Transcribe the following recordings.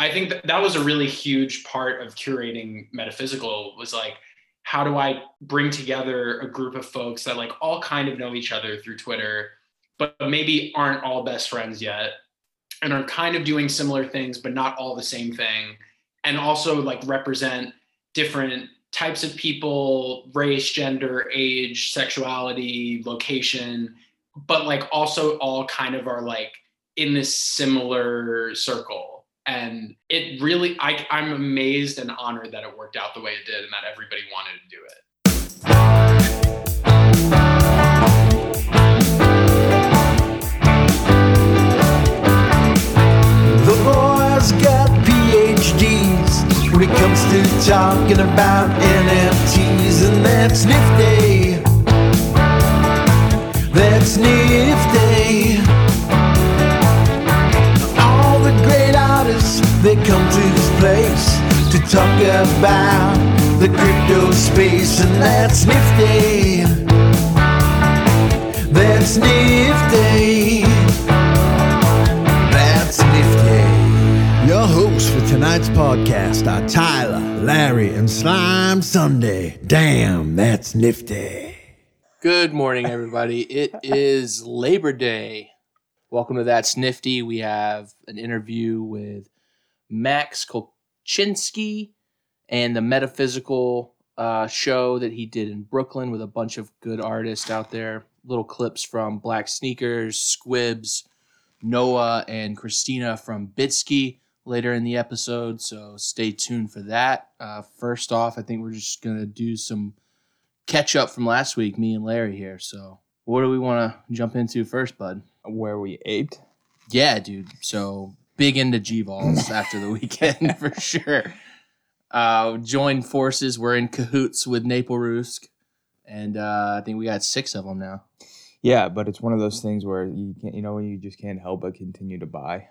I think that that was a really huge part of curating metaphysical was like how do I bring together a group of folks that like all kind of know each other through Twitter, but maybe aren't all best friends yet and are kind of doing similar things, but not all the same thing. And also like represent different types of people, race, gender, age, sexuality, location, but like also all kind of are like in this similar circle and it really I, i'm amazed and honored that it worked out the way it did and that everybody wanted to do it The boys got PhDs when it comes to talking about NFTs, and that's nifty. That's nifty. They come to this place to talk about the crypto space, and that's nifty. That's nifty. That's nifty. Your hosts for tonight's podcast are Tyler, Larry, and Slime Sunday. Damn, that's nifty. Good morning, everybody. It is Labor Day. Welcome to That's Nifty. We have an interview with Max Kolchinsky and the metaphysical uh, show that he did in Brooklyn with a bunch of good artists out there. Little clips from Black Sneakers, Squibs, Noah, and Christina from Bitsky later in the episode. So stay tuned for that. Uh, first off, I think we're just going to do some catch up from last week, me and Larry here. So what do we want to jump into first, bud? Where we aped? Yeah, dude. So big into G Vols after the weekend for sure. Uh, joined forces. We're in cahoots with Naplerusk, and uh, I think we got six of them now. Yeah, but it's one of those things where you can't, you know, you just can't help but continue to buy.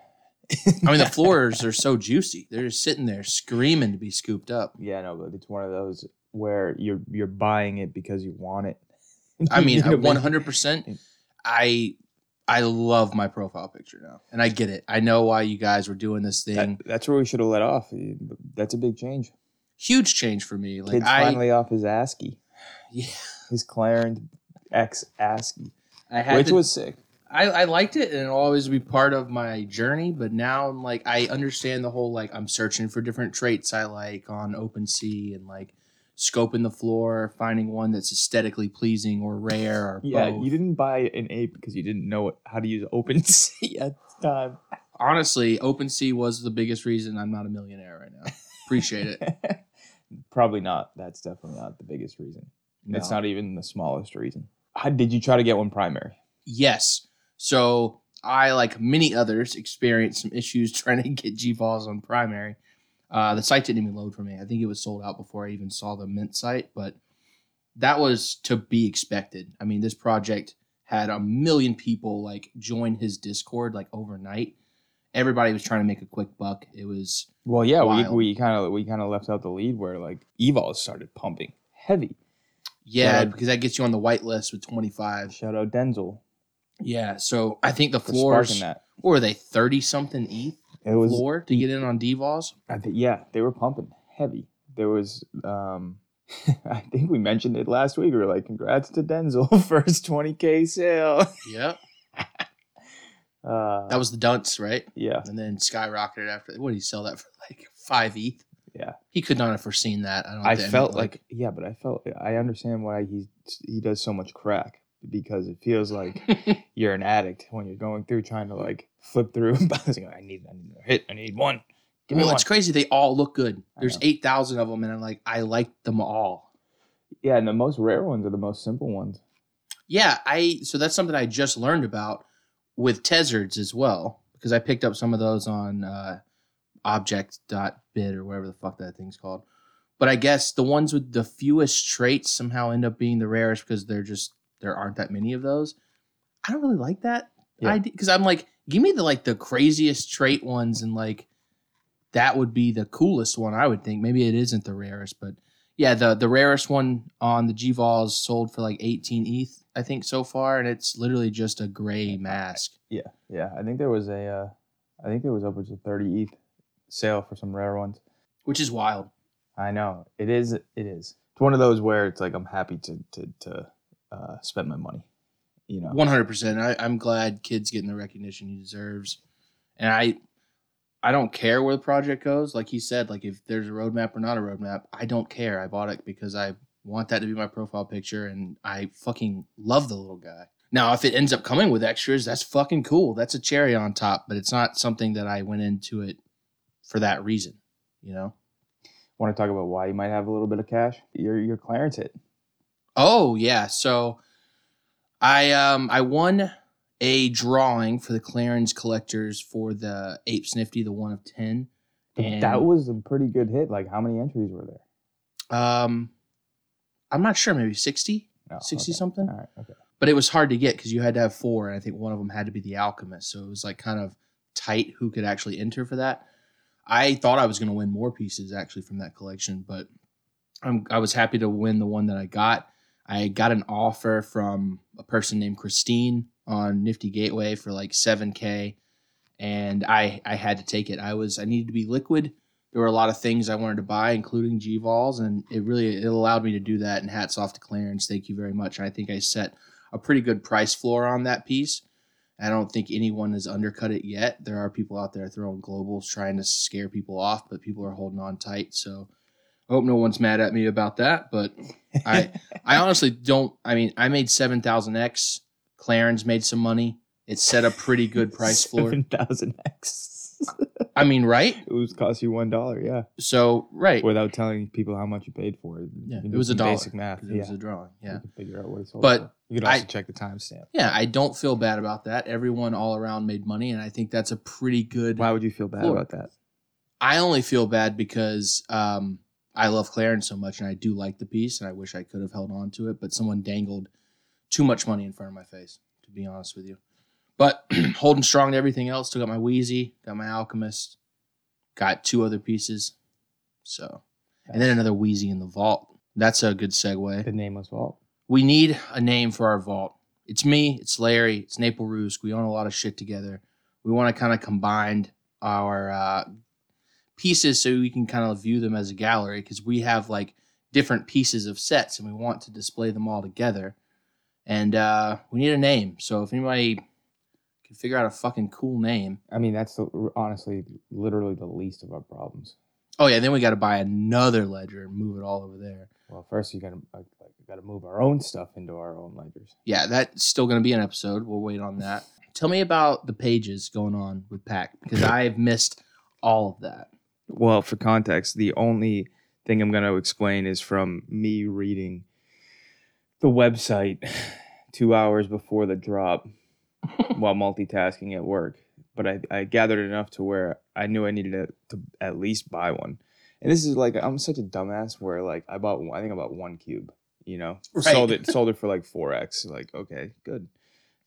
I mean, the floors are so juicy; they're just sitting there screaming to be scooped up. Yeah, no, but it's one of those where you're you're buying it because you want it. I mean, one hundred percent. I I love my profile picture now, and I get it. I know why you guys were doing this thing. That, that's where we should have let off. That's a big change. Huge change for me. Like Kid's I, finally off his ASCII. Yeah, his Clarence X ASCII, I had which to, was sick. I, I liked it, and it'll always be part of my journey. But now I'm like, I understand the whole like I'm searching for different traits I like on OpenSea, and like scoping the floor, finding one that's aesthetically pleasing or rare or yeah. Both. You didn't buy an ape because you didn't know how to use OpenSea at the time. Honestly, OpenSea was the biggest reason I'm not a millionaire right now. Appreciate it. Probably not. That's definitely not the biggest reason. No. It's not even the smallest reason. How, did you try to get one primary? Yes. So I, like many others, experienced some issues trying to get G Vols on primary. Uh, the site didn't even load for me. I think it was sold out before I even saw the Mint site, but that was to be expected. I mean, this project had a million people like join his Discord like overnight. Everybody was trying to make a quick buck. It was well, yeah. Wild. We kind of we kind of left out the lead where like Evol started pumping heavy. Yeah, because that gets you on the white list with twenty five. Shout out Denzel. Yeah, so I think the floors. What were they thirty something ETH? It was floor to get in on DVOS? I think yeah, they were pumping heavy. There was um I think we mentioned it last week. We were like, congrats to Denzel, first 20k sale. Yep. uh, that was the dunce, right? Yeah. And then skyrocketed after. What did he sell that for? Like five ETH. Yeah. He could not have foreseen that. I don't. I felt like, like, yeah, but I felt I understand why he he does so much crack because it feels like you're an addict when you're going through trying to like flip through and. I need, I need a hit. I need one. Give well, one. it's crazy. They all look good. There's eight thousand of them, and I'm like, I like them all. Yeah, and the most rare ones are the most simple ones. Yeah, I so that's something I just learned about with Tezards as well because I picked up some of those on uh, Object.bit or whatever the fuck that thing's called. But I guess the ones with the fewest traits somehow end up being the rarest because they're just there aren't that many of those. I don't really like that yeah. idea because I'm like, give me the like the craziest trait ones and like that would be the coolest one. I would think. Maybe it isn't the rarest, but yeah, the the rarest one on the G Vols sold for like 18 ETH, I think so far, and it's literally just a gray mask. Yeah, yeah. I think there was a, uh, I think there was upwards of 30 ETH sale for some rare ones. which is wild. I know it is. It is. It's one of those where it's like I'm happy to to to uh, spend my money. You know. One hundred percent. I'm glad kids getting the recognition he deserves, and I, I don't care where the project goes. Like he said, like if there's a roadmap or not a roadmap, I don't care. I bought it because I want that to be my profile picture, and I fucking love the little guy. Now, if it ends up coming with extras, that's fucking cool. That's a cherry on top, but it's not something that I went into it for that reason. You know. Want to talk about why you might have a little bit of cash? Your your Clarence hit. Oh yeah, so I um I won a drawing for the Clarence collectors for the Ape Snifty, the one of ten. And- that was a pretty good hit. Like how many entries were there? Um, I'm not sure, maybe 60, No, 60 okay. something. All right. Okay. But it was hard to get because you had to have four, and I think one of them had to be the Alchemist. So it was like kind of tight who could actually enter for that. I thought I was going to win more pieces actually from that collection, but I'm, I was happy to win the one that I got. I got an offer from a person named Christine on Nifty Gateway for like 7K, and I I had to take it. I was I needed to be liquid. There were a lot of things I wanted to buy, including G Vols, and it really it allowed me to do that. And hats off to Clarence, thank you very much. I think I set a pretty good price floor on that piece. I don't think anyone has undercut it yet. There are people out there throwing globals trying to scare people off, but people are holding on tight. So I hope no one's mad at me about that. But I I honestly don't. I mean, I made seven thousand X. Clarence made some money. It set a pretty good price floor. Seven thousand X. I mean, right? it was cost you one dollar. Yeah. So right, Without telling people how much you paid for it. Yeah, it was a dollar, Basic math. it Yeah. was a drawing. Yeah. You can figure out what it sold. But for. you could also I- check the timestamp. Yeah, I don't feel bad about that. Everyone all around made money, and I think that's a pretty good. Why would you feel bad Floor. about that? I only feel bad because um, I love Clarence so much, and I do like the piece, and I wish I could have held on to it, but someone dangled too much money in front of my face, to be honest with you. But holding strong to everything else. took got my Wheezy, got my Alchemist, got two other pieces. So, and then another Wheezy in the vault. That's a good segue. The nameless vault. we need a name for our vault. It's me, it's Larry, it's Naple Roosk. We own a lot of shit together. We want to kind of combine our uh, pieces so we can kind of view them as a gallery because we have like different pieces of sets and we want to display them all together. And uh, we need a name. So if anybody can figure out a fucking cool name. I mean, that's the, honestly literally the least of our problems. Oh, yeah, then we got to buy another ledger and move it all over there. Well, first you gotta like, like, gotta move our own stuff into our own ledgers. yeah, that's still going to be an episode. We'll wait on that. Tell me about the pages going on with Pak because I've missed all of that. Well, for context, the only thing I'm going to explain is from me reading the website two hours before the drop while multitasking at work. But I, I gathered enough to where I knew I needed to, to at least buy one. And this is like I'm such a dumbass where like I bought I think I bought one cube, you know, Right. sold it sold it for like four x. Like okay, good.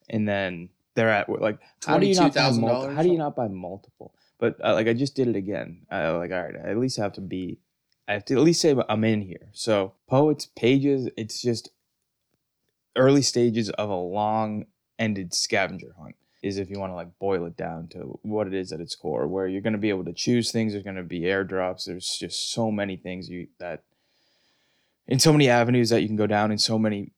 And then they're at like how do you not buy $22,000 multi- how do you not buy multiple? But uh, like I just did it again. I like all right. I at least have to be. I have to at least say I'm in here. So poets pages. It's just early stages of a long ended scavenger hunt. Is if you want to like boil it down to what it is at its core, where you're going to be able to choose things. There's going to be airdrops. There's just so many things you that in so many avenues that you can go down in so many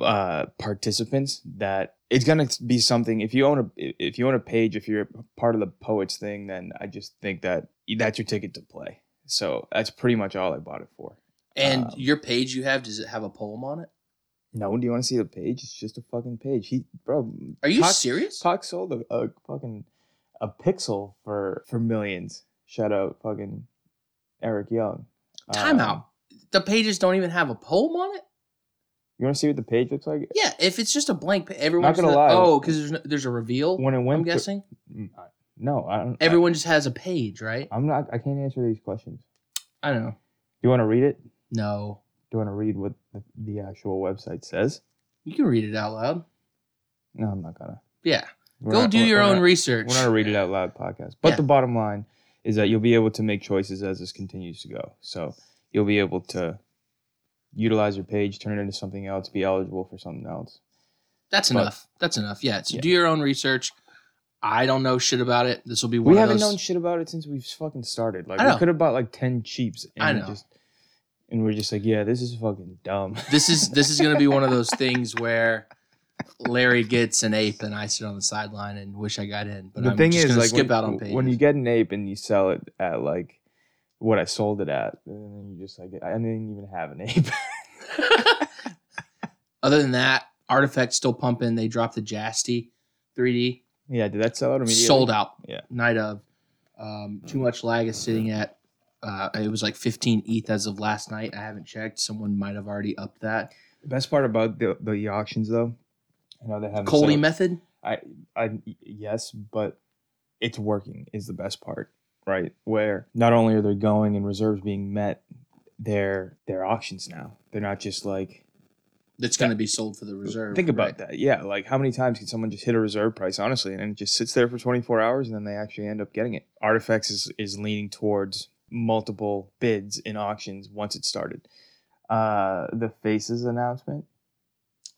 uh participants that it's gonna be something if you own a if you own a page if you're part of the poets thing then i just think that that's your ticket to play so that's pretty much all i bought it for And Um, your page you have, does it have a poem on it? no do you want to see the page it's just a fucking page he bro Are you Cock- serious? Pak sold a, a fucking a pixel for for millions shout out fucking eric young Time Um, out. The pages don't even have a poem on it. You want to see what the page looks like Yeah, if it's just a blank, pa- everyone's gonna just- lie. Oh, because there's no, there's a reveal. when it went I'm to- guessing no i don't everyone just has a page, right? I, i'm not i can't answer these questions I don't know. do you want to read it No, do you want to read what the, the actual website says? you can read it out loud. No, I'm not gonna. Yeah, We're go not- do we're- your we're own not- research. We're not a read it out loud podcast. But Yeah. the bottom line is that you'll be able to make choices as this continues to go. So you'll be able to utilize your page, turn it into something else, be eligible for something else. That's But- enough. That's enough. Yeah. So Yeah. do your own research. I don't know shit about it. This will be one We haven't those. known shit about it since we've fucking started. Like I we could have bought like ten cheaps. And I know. Just, and we're just like, yeah, this is fucking dumb. this is this is gonna be one of those things where Larry gets an ape and I sit on the sideline and wish I got in. But the I'm thing just is, gonna like skip when, out on pages. when you get an ape and you sell it at like what I sold it at, and then you just like, I didn't even have an ape. Other than that, Artifact's still pumping. They dropped the Jasty 3D. yeah, did that sell out immediately? Sold out. Yeah. Night of. Um, too much lag is sitting at. Uh, it was like 15 ETH as of last night. I haven't checked. Someone might have already upped that. The best part about the the auctions though, I know they have Coley method. I, I, yes, but it's working is the best part, right? Where not only are they going and reserves being met, they're they're auctions now. They're not just like That's going to be sold for the reserve. think about right? that. Yeah, like how many times can someone just hit a reserve price honestly, and it just sits there for 24 hours, and then they actually end up getting it. Artifacts is is leaning towards multiple bids in auctions once it started. Uh, the faces announcement.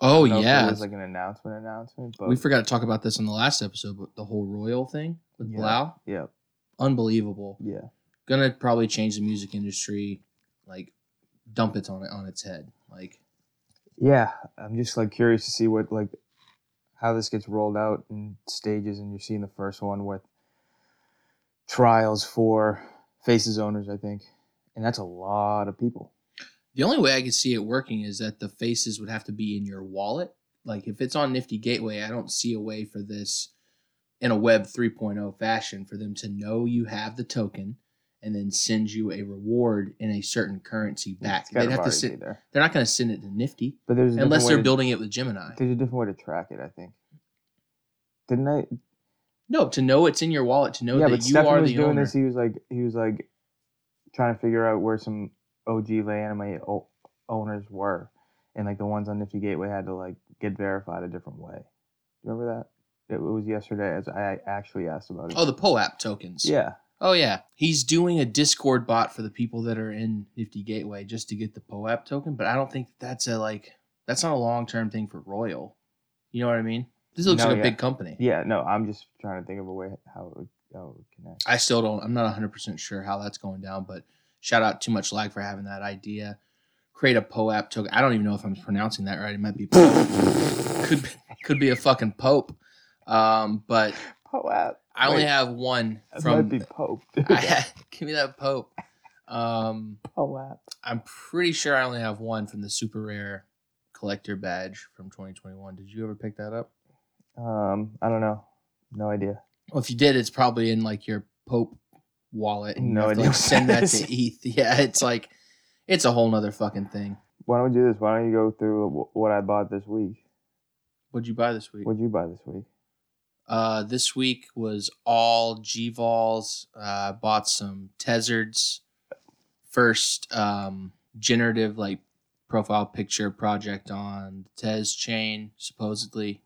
Oh I don't know if yeah, it was like an announcement announcement, but we forgot to talk about this in the last episode. But the whole Royal thing with Yeah. 3LAU, yeah, unbelievable. yeah. Gonna probably change the music industry. Like, dump it on it on its head. Like, yeah i'm just like curious to see what like how this gets rolled out in stages and you're seeing the first one with trials for faces owners i think and that's a lot of people The only way I could see it working is that the faces would have to be in your wallet. Like if it's on Nifty Gateway, I don't see a way for this in a Web 3.0 fashion for them to know you have the token and then send you a reward in a certain currency back. They'd have to send, there they're not going to send it to Nifty but there's a unless they're to- building it with Gemini. there's a different way to track it i think didn't i No, to know it's in your wallet, to know yeah that but you Stefan are was the doing owner. this he was like he was like trying to figure out where some og lay anime o- owners were and like the ones on nifty gateway had to like get verified a different way remember that it was yesterday as i actually asked about it Oh, the POAP tokens. yeah Oh yeah, he's doing a Discord bot for the people that are in Nifty Gateway just to get the POAP token. But I don't think that's a like that's not a long term thing for Royal. You know what I mean? This looks No, like a yeah. big company. Yeah, no, I'm just trying to think of a way how it would, how it would connect. I still don't. I'm not 100 percent sure how that's going down. But shout out Too Much Lag for having that idea. Create a POAP token. I don't even know if I'm pronouncing that right. It might be could be, could be a fucking pope. Um, but Poap. I only Wait, have one That from. might be Pope. I, give me that pope. Um, Poap. I'm pretty sure I only have one from the super rare collector badge from 2021. Did you ever pick that up? Um, I don't know. No idea. Well, if you did, it's probably in like your Pope wallet, and No you have to like, send that that is. to ETH. Yeah, it's like it's a whole nother fucking thing. Why don't we do this? Why don't you go through what I bought this week? What'd you buy this week? What'd you buy this week? Uh, this week was all G Vols. Uh, bought some Tezards. First um, generative like profile picture project on the Tez chain, supposedly.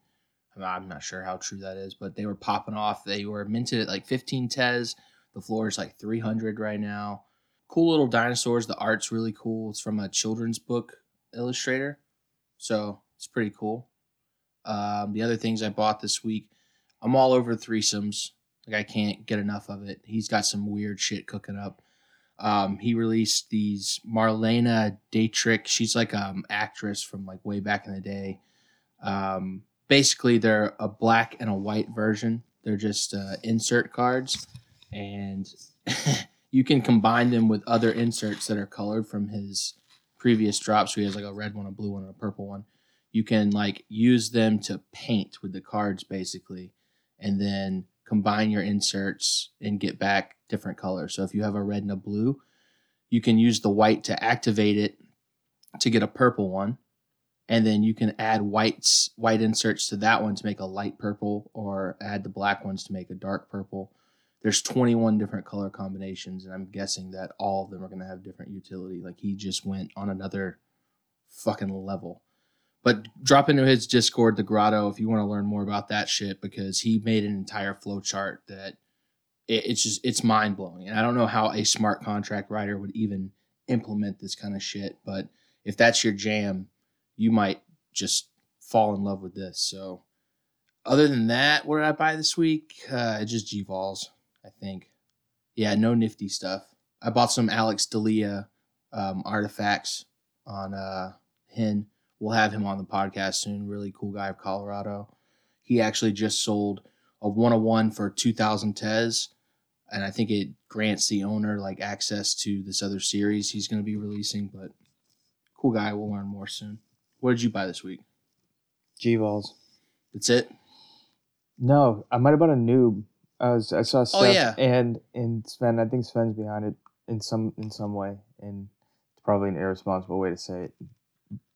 I'm not sure how true that is, but they were popping off. They were minted at like 15 Tez. The floor is like 300 right now. Cool little dinosaurs. The art's really cool. It's from a children's book illustrator. So it's pretty cool. Um, the other things I bought this week, I'm all over threesomes. Like I can't get enough of it. He's got some weird shit cooking up. Um, he released these Marlene Dietrich. She's like um actress from like way back in the day. Um, basically, they're a black and a white version. They're just uh, insert cards, and you can combine them with other inserts that are colored from his previous drops. So he has like a red one, a blue one, and a purple one. You can like use them to paint with the cards basically, and then combine your inserts and get back different colors. So if you have a red and a blue, you can use the white to activate it to get a purple one. And then you can add whites, white inserts to that one to make a light purple, or add the black ones to make a dark purple. There's 21 different color combinations, and I'm guessing that all of them are going to have different utility. Like he just went on another fucking level. But drop into his Discord, the Grotto, if you want to learn more about that shit, because he made an entire flow chart that it, it's just it's mind blowing. And I don't know how a smart contract writer would even implement this kind of shit. But if that's your jam, you might just fall in love with this. So Other than that, what did I buy this week? Uh, just G Vols, I think. Yeah, no nifty stuff. I bought some Alex Dalia um, artifacts on uh, Hin. We'll have him on the podcast soon. Really cool guy of Colorado. He actually just sold a 101 for 2,000 Tez, and I think it grants the owner like access to this other series he's going to be releasing. But cool guy. We'll learn more soon. What did you buy this week? G balls. That's it. No, I might have bought a noob. I was I saw stuff Oh, yeah. and and Sven. I think Sven's behind it in some in some way, and it's probably an irresponsible way to say it.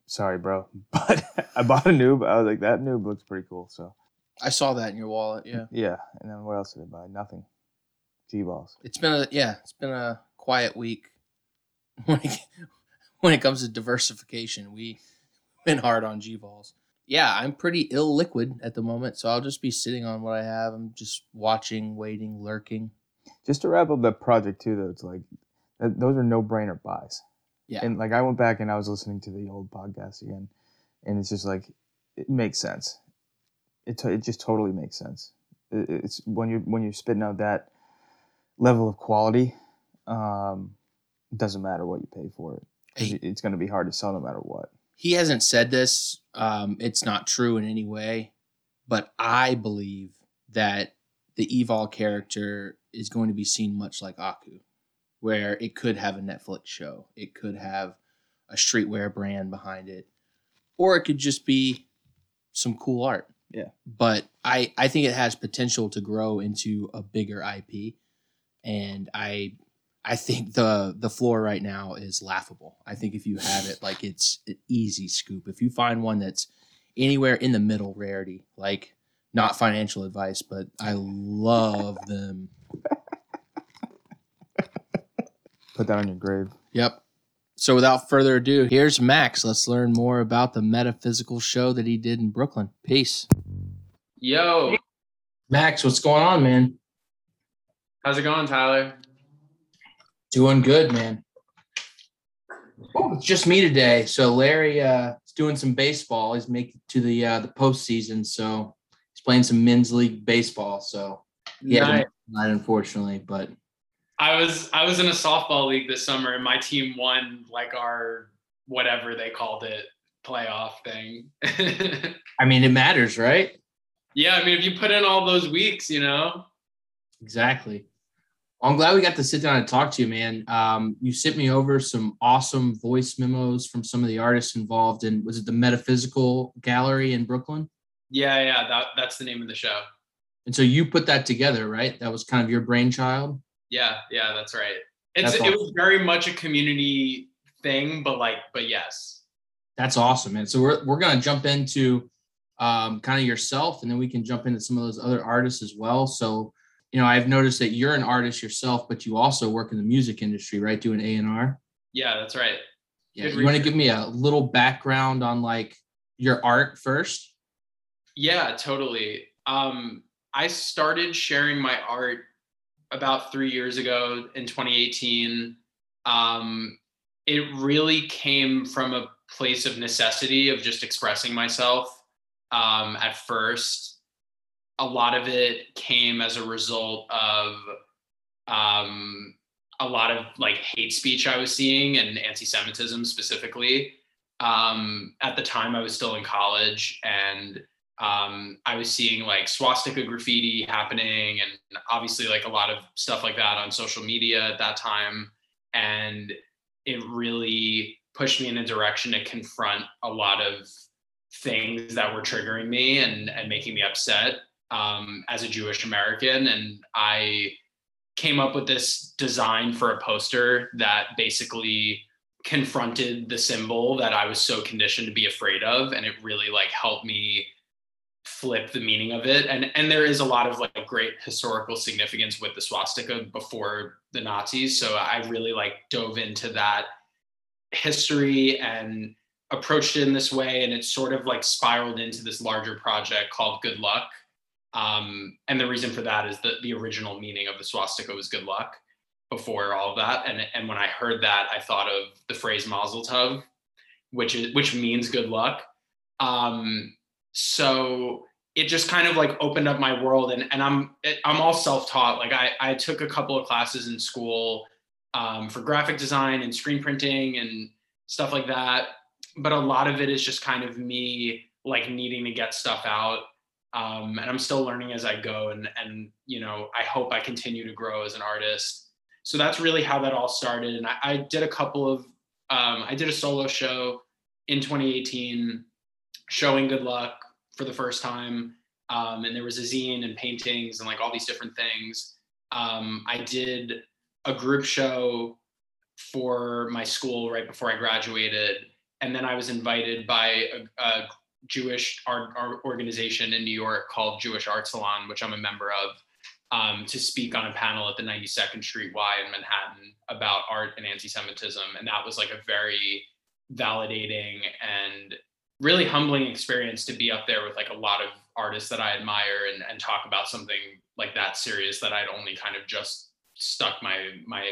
Sorry, bro, but I bought a noob. I was like, that noob looks pretty cool. So I saw that in your wallet. Yeah. yeah, and then what else did I buy? Nothing. G balls. It's been a yeah, it's been a quiet week when it, when it comes to diversification. We've been hard on G balls. Yeah, I'm pretty illiquid at the moment, so I'll just be sitting on what I have. I'm just watching, waiting, lurking. Just to wrap up that project too, though, it's like those are no brainer buys. Yeah. And like I went back and I was listening to the old podcast again, and it's just like it makes sense. It t- it just totally makes sense. It, it's when you're when you're spitting out that level of quality, um, it doesn't matter what you pay for it. Hey. It's going to be hard to sell no matter what. He hasn't said this. Um, it's not true in any way, but I believe that the Evol character is going to be seen much like Aku, where it could have a Netflix show, it could have a streetwear brand behind it, or it could just be some cool art. Yeah. But I I think it has potential to grow into a bigger IP, and I I think the the floor right now is laughable. I think if you have it, like it's an easy scoop. If you find one that's anywhere in the middle rarity, like not financial advice, but I love them. Put that on your grave. Yep. So without further ado, here's Max. Let's learn more about the metaphysical show that he did in Brooklyn. Peace. Yo, Max, what's going on, man? how's it going, Tyler? Doing good, man. Oh, it's just me today. So Larry uh is doing some baseball. He's making to the uh the postseason, so he's playing some men's league baseball. So yeah, Nice. not unfortunately, but I was I was in a softball league this summer, and my team won like our whatever they called it playoff thing. I mean it matters, right? yeah, I mean, if you put in all those weeks, you know, Exactly. Well, I'm glad we got to sit down and talk to you, man. Um, you sent me over some awesome voice memos from some of the artists involved in was it the Metaphysical Gallery in Brooklyn? yeah, yeah, that that's the name of the show. And so you put that together, right? That was kind of your brainchild. Yeah, yeah, that's right. It's That's it was very much a community thing, but like, but yes. That's awesome, man. So we're we're gonna jump into um, kind of yourself, and then we can jump into some of those other artists as well. So, you know, I've noticed that you're an artist yourself, but you also work in the music industry, right? Doing A and R. Yeah, that's right. Yeah. Good You want to give me a little background on like your art first? Yeah, totally. Um, I started sharing my art about three years ago in 2018. Um, it really came from a place of necessity of just expressing myself. Um, at first, a lot of it came as a result of um, a lot of like hate speech I was seeing and anti-Semitism specifically. Um, at the time, I was still in college and um, I was seeing like swastika graffiti happening and obviously like a lot of stuff like that on social media at that time. And it really pushed me in a direction to confront a lot of things that were triggering me and, and making me upset um, as a Jewish American. And I came up with this design for a poster that basically confronted the symbol that I was so conditioned to be afraid of. And it really like helped me flip the meaning of it. And and there is a lot of like great historical significance with the swastika before the nazis. So i really like dove into that history and approached it in this way. And it sort of like spiraled into this larger project called good luck. Um, and the reason for that is that the original meaning of the swastika was good luck before all of that. And and when i heard that i thought of the phrase mazel tov which is which means good luck. Um, so it just kind of like opened up my world and, and I'm I'm all self-taught. Like I, I took a couple of classes in school um, for graphic design and screen printing and stuff like that. But a lot of it is just kind of me like needing to get stuff out. Um, and I'm still learning as I go. And, and, you know, I hope I continue to grow as an artist. So that's really how that all started. And I, I did a couple of, um, I did a solo show in 2018 showing good luck for the first time. Um, and there was a zine and paintings and like all these different things. Um, I did a group show for my school right before I graduated. And then I was invited by a, a Jewish art, art, organization in New York called Jewish Art Salon, which I'm a member of, um, to speak on a panel at the 92nd Street Y in Manhattan about art and anti Semitism. And that was like a very validating and really humbling experience to be up there with like a lot of artists that I admire and, and talk about something like that serious that I'd only kind of just stuck my my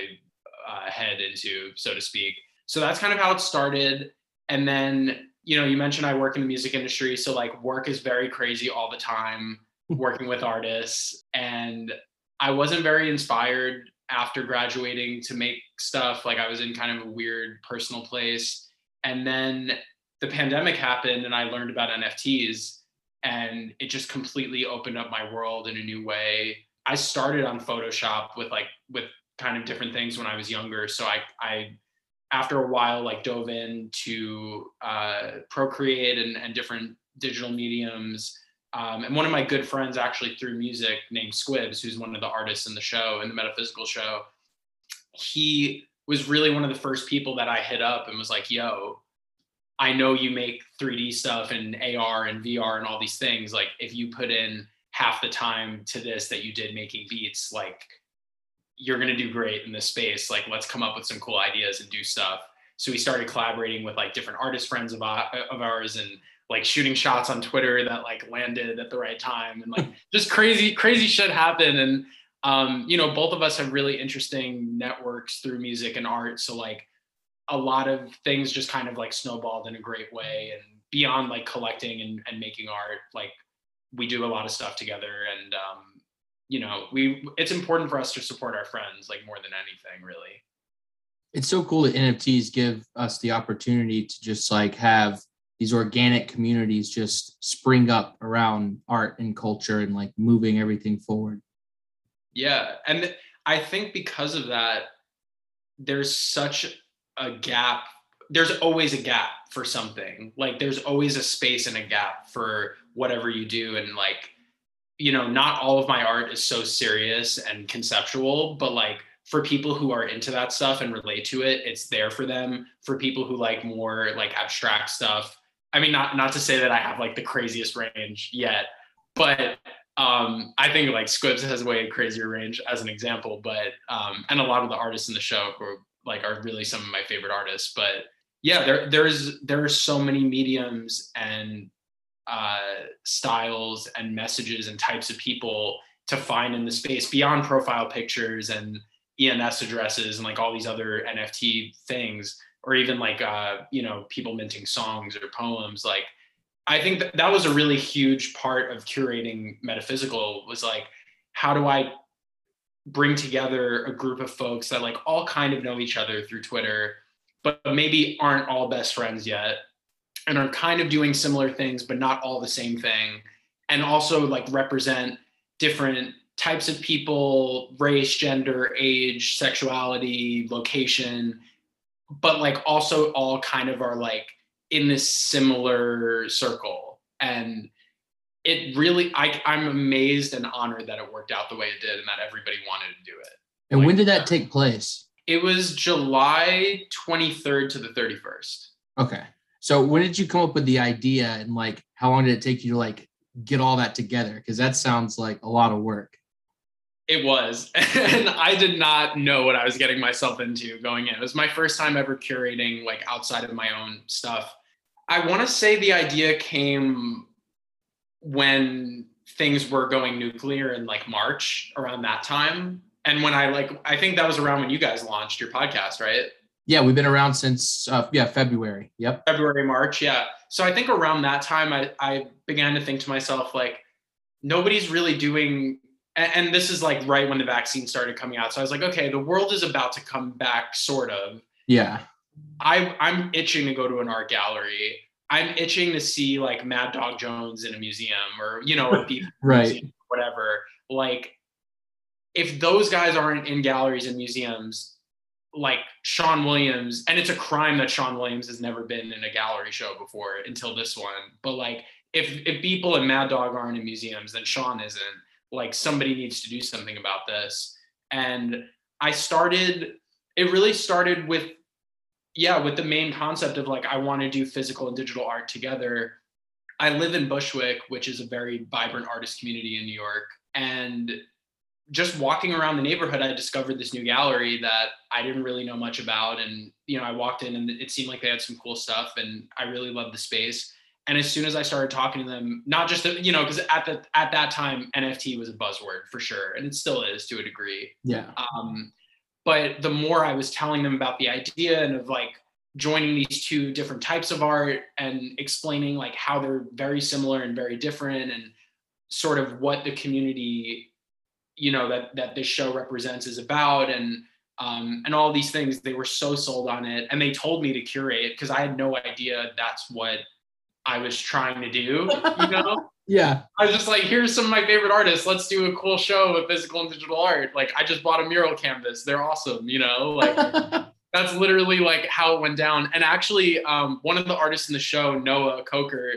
uh, head into, so to speak. So that's kind of how it started. And then, you know, you mentioned I work in the music industry. So like work is very crazy all the time, working with artists. And I wasn't very inspired after graduating to make stuff. Like I was in kind of a weird personal place. And then the pandemic happened and I learned about NFTs and it just completely opened up my world in a new way. I started on Photoshop with like with kind of different things when I was younger. So I I after a while like dove into uh, Procreate and, and different digital mediums. Um, and one of my good friends actually through music named Squibs, who's one of the artists in the show, in the metaphysical show, he was really one of the first people that I hit up and was like, yo, I know you make 3D stuff and AR and VR and all these things. Like if you put in half the time to this that you did making beats, like you're gonna do great in this space. Like let's come up with some cool ideas and do stuff. So we started collaborating with like different artist friends of, of ours and like shooting shots on Twitter that like landed at the right time and like just crazy, crazy shit happened. And um, you know, both of us have really interesting networks through music and art. So like a lot of things just kind of like snowballed in a great way and beyond like collecting and, and making art like we do a lot of stuff together and um, you know we it's important for us to support our friends like more than anything really. It's so cool that nfts give us the opportunity to just like have these organic communities just spring up around art and culture and like moving everything forward. Yeah and i think because of that there's such a gap there's always a gap for something. Like there's always a space and a gap for whatever you do. And like you know not all of my art is so serious and conceptual but like for people who are into that stuff and relate to it it's there for them. For people who like more like abstract stuff i mean not not to say that i have like the craziest range yet but um i think like squibs has way crazier range as an example but um and a lot of the artists in the show who like are really some of my favorite artists. But yeah, there there's there are so many mediums and uh, styles and messages and types of people to find in the space beyond profile pictures and ENS addresses and like all these other NFT things, or even like uh, you know people minting songs or poems. Like I think that, that was a really huge part of curating metaphysical was like how do I bring together a group of folks that like all kind of know each other through Twitter, but maybe aren't all best friends yet and are kind of doing similar things, but not all the same thing. And also like represent different types of people, race, gender, age, sexuality, location, but like also all kind of are like in this similar circle. And it really I, i'm amazed and honored that it worked out the way it did and that everybody wanted to do it. And like, when did that take place? Uh, it was july 23rd to the 31st okay. So when did you come up with the idea and like how long did it take you to like get all that together? Because that sounds like a lot of work. It was. And i did not know what i was getting myself into going in. It was my first time ever curating like outside of my own stuff. I want to say the idea came when things were going nuclear in like March around that time. And when I like, I think that was around when you guys launched your podcast, right? Yeah, we've been around since uh, yeah February. Yep. February, March. Yeah. So I think around that time, I I began to think to myself like, nobody's really doing and, and this is like right when the vaccine started coming out so i was like okay the world is about to come back sort of Yeah. I I'm itching to go to an art gallery. I'm itching to see like Mad Dog Jones in a museum or you know or Right. museum, whatever. Like if those guys aren't in galleries and museums, like Sean Williams, and it's a crime that Sean Williams has never been in a gallery show before until this one. But like if if people and Mad Dog aren't in museums, then Sean isn't. Like somebody needs to do something about this. And I started, it really started with yeah, with the main concept of like I want to do physical and digital art together. I live in Bushwick, which is a very vibrant artist community in New York, and just walking around the neighborhood, I discovered this new gallery that I didn't really know much about, and you know, I walked in and it seemed like they had some cool stuff, and I really loved the space. And as soon as I started talking to them, not just you know, because at the at that time NFT was a buzzword for sure, and it still is to a degree Yeah. um, but the more i was telling them about the idea and of like joining these two different types of art and explaining like how they're very similar and very different and sort of what the community you know that that this show represents is about and um, and all these things they were so sold on it. And they told me to curate because i had no idea that's what i was trying to do you know Yeah. I was just like, here's some of my favorite artists. Let's do a cool show of physical and digital art. Like, I just bought a mural canvas. They're awesome, you know? Like, that's literally like how it went down. And actually, um, one of the artists in the show, Noah Coker,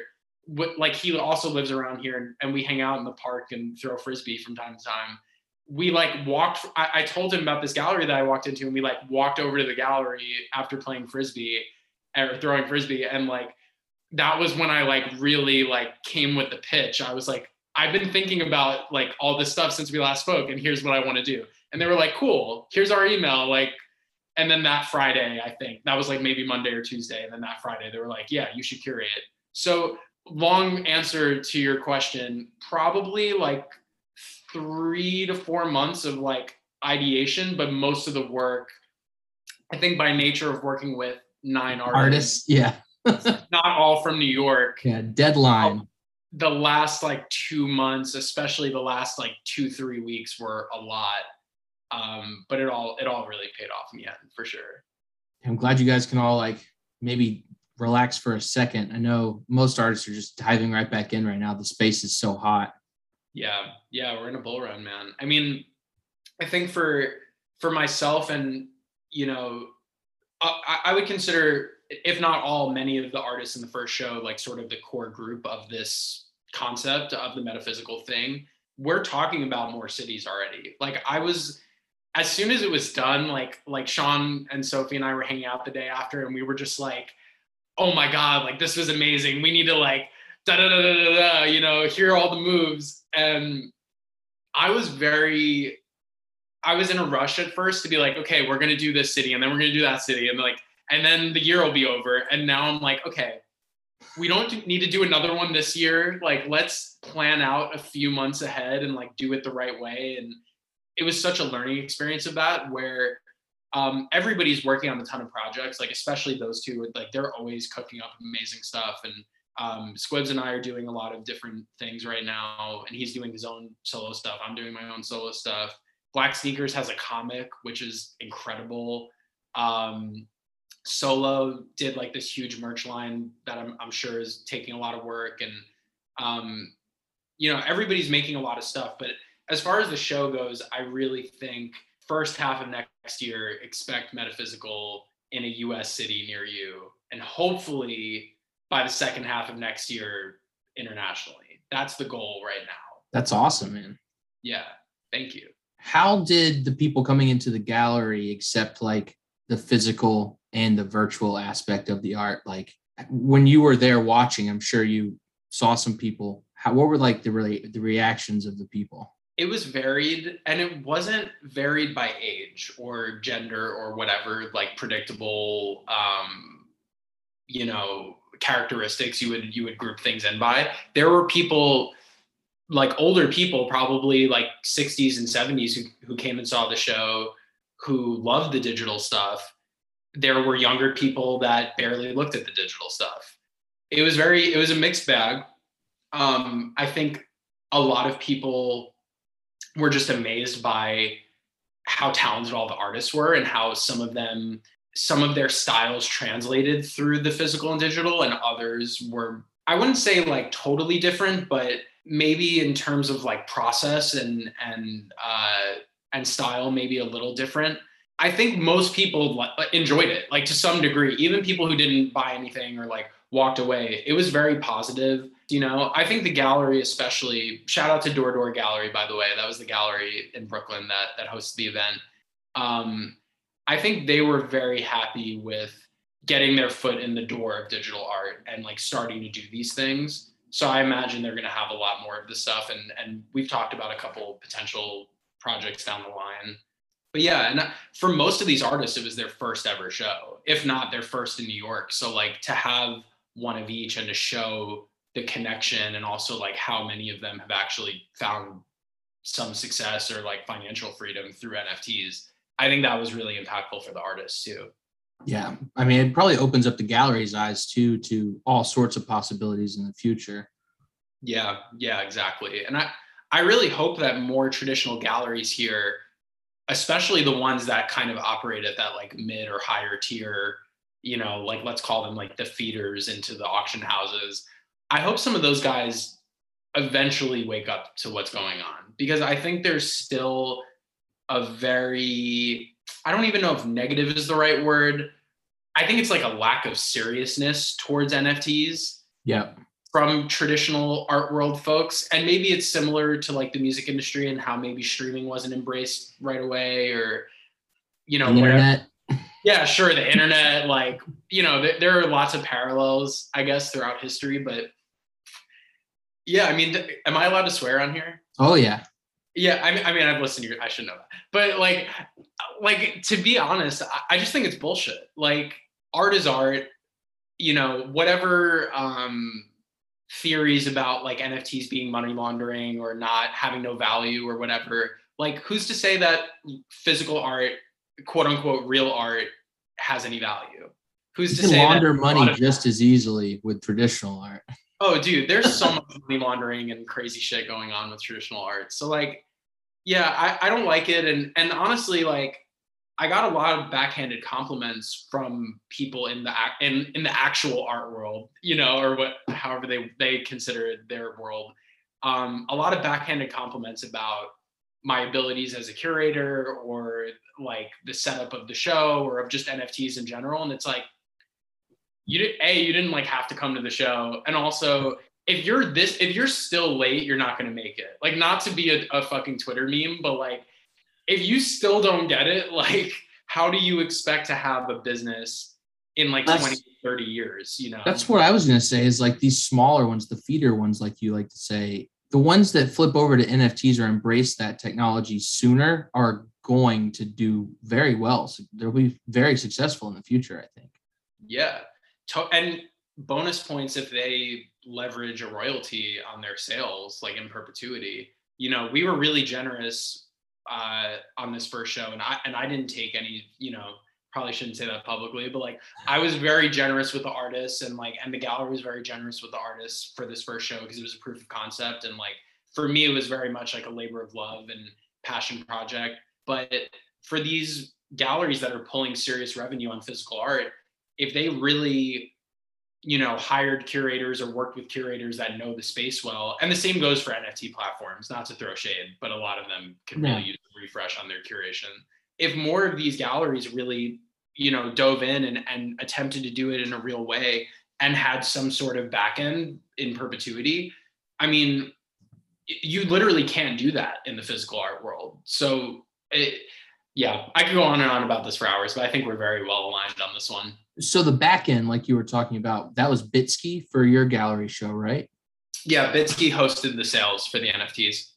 w- like he also lives around here, and, and we hang out in the park and throw frisbee from time to time. We like walked. I, I told him about this gallery that I walked into, and we like walked over to the gallery after playing frisbee or throwing frisbee, and like that was when I like really like came with the pitch. I was like, I've been thinking about like all this stuff since we last spoke, and here's what I want to do. And they were like, cool, here's our email. Like, and then that Friday, I think that was like maybe Monday or Tuesday. And then that Friday, they were like, yeah, you should curate it. So, long answer to your question, probably like three to four months of like ideation, but most of the work, I think by nature of working with nine artists, Artists. Yeah. not all from New York, Yeah. Deadline. the last like two months, especially the last like two, three weeks were a lot. Um, but it all it all really paid off in the end for sure. I'm glad you guys can all like maybe relax for a second. I know most artists are just diving right back in right now. The space is so hot. Yeah, yeah, we're in a bull run, man. I mean, I think for for myself and you know, I, I would consider, if not all, many of the artists in the first show, like sort of the core group of this concept of the metaphysical thing. We're talking about more cities already. Like I was, as soon as it was done, like like Sean and Sophie and I were hanging out the day after, and we were just like, oh my god, like this was amazing. We need to like da da da da da da, you know, hear all the moves. And I was very, I was in a rush at first to be like, okay, we're gonna do this city, and then we're gonna do that city, and like, and then the year will be over. And now I'm like, okay, we don't need to do another one this year. Like, let's plan out a few months ahead and like do it the right way. And it was such a learning experience of that where um, everybody's working on a ton of projects, like especially those two, like they're always cooking up amazing stuff. And um, Squibs and I are doing a lot of different things right now, and he's doing his own solo stuff. I'm doing my own solo stuff. Black Sneakers has a comic, which is incredible. Um, Solo did like this huge merch line that I'm, I'm sure is taking a lot of work, and um, you know everybody's making a lot of stuff. But as far as the show goes, I really think first half of next year expect metaphysical in a U.S. city near you, and hopefully by the second half of next year internationally. That's the goal right now. That's awesome, man. Yeah, thank you. How did the people coming into the gallery accept like the physical and the virtual aspect of the art? Like when you were there watching, I'm sure you saw some people. How what were like the really the reactions of the people? it was varied and it wasn't varied by age or gender or whatever like predictable um you know characteristics you would you would group things in by there were people like older people probably like 60s and 70s who, who came and saw the show who loved the digital stuff there were younger people that barely looked at the digital stuff. It was very it was a mixed bag. Um i think a lot of people were just amazed by how talented all the artists were and how some of them some of their styles translated through the physical and digital and others were i wouldn't say like totally different but maybe in terms of like process and and uh and style maybe a little different. I think most people enjoyed it like to some degree. Even people who didn't buy anything or like walked away it was very positive you know? I think the gallery especially shout out to door door gallery by the way. That was the gallery in brooklyn that that hosted the event. Um i think they were very happy with getting their foot in the door of digital art and like starting to do these things. So i imagine they're going to have a lot more of this stuff and and we've talked about a couple potential projects down the line but yeah and for most of these artists it was their first ever show if not their first in new york so like to have one of each and to show the connection and also like how many of them have actually found some success or like financial freedom through NFTs. I think that was really impactful for the artists too. Yeah. I mean, it probably opens up the gallery's eyes too to all sorts of possibilities in the future. Yeah, yeah, exactly. And I I really hope that more traditional galleries here, especially the ones that kind of operate at that like mid or higher tier you know, like let's call them like the feeders into the auction houses. I hope some of those guys eventually wake up to what's going on because I think there's still a very, I don't even know if negative is the right word. I think it's like a lack of seriousness towards NFTs. Yeah. From traditional art world folks. And maybe it's similar to like the music industry and how maybe streaming wasn't embraced right away or, you know, the internet. Yeah sure the internet like you know th- there are lots of parallels i guess throughout history but yeah i mean th- am i allowed to swear on here? Oh yeah. Yeah i mean, I mean i've listened to your i should know that. But like like to be honest I, I just think it's bullshit. Like art is art you know whatever um theories about like nfts being money laundering or not having no value or whatever like who's to say that physical art quote unquote real art has any value. Who's you to can say launder money just as easily with traditional art? Oh, dude, there's so much money laundering and crazy shit going on with traditional art. So like, yeah, I, I don't like it. And and honestly, like, I got a lot of backhanded compliments from people in the in in the actual art world, you know, or what however they they consider it their world. Um, a lot of backhanded compliments about my abilities as a curator or like the setup of the show or of just NFTs in general. And it's like, you did a you didn't like have to come to the show, and also if you're this if you're still late, you're not gonna make it. Like not to be a, a fucking Twitter meme, but like if you still don't get it, like how do you expect to have a business in like that's, 20 30 years you know that's what i was going to say is like these smaller ones the feeder ones like you like to say the ones that flip over to nfts or embrace that technology sooner are going to do very well. So they'll be very successful in the future, I think. Yeah. And bonus points if they leverage a royalty on their sales, like in perpetuity. You know, we were really generous uh, on this first show, and I and I didn't take any. You know, probably shouldn't say that publicly, but like I was very generous with the artists, and like and the gallery was very generous with the artists for this first show because it was a proof of concept, and like for me, it was very much like a labor of love and passion project. But for these galleries that are pulling serious revenue on physical art, if they really you know hired curators or worked with curators that know the space well. And the same goes for nft platforms not to throw shade but a lot of them can really use a refresh on their curation. If more of these galleries really you know dove in and, and attempted to do it in a real way and had some sort of back end in perpetuity i mean you literally can't do that in the physical art world. So it, yeah, I could go on and on about this for hours, but I think we're very well aligned on this one. So the back end, like you were talking about, that was Bitski for your gallery show, right? Yeah, Bitski hosted the sales for the NFTs.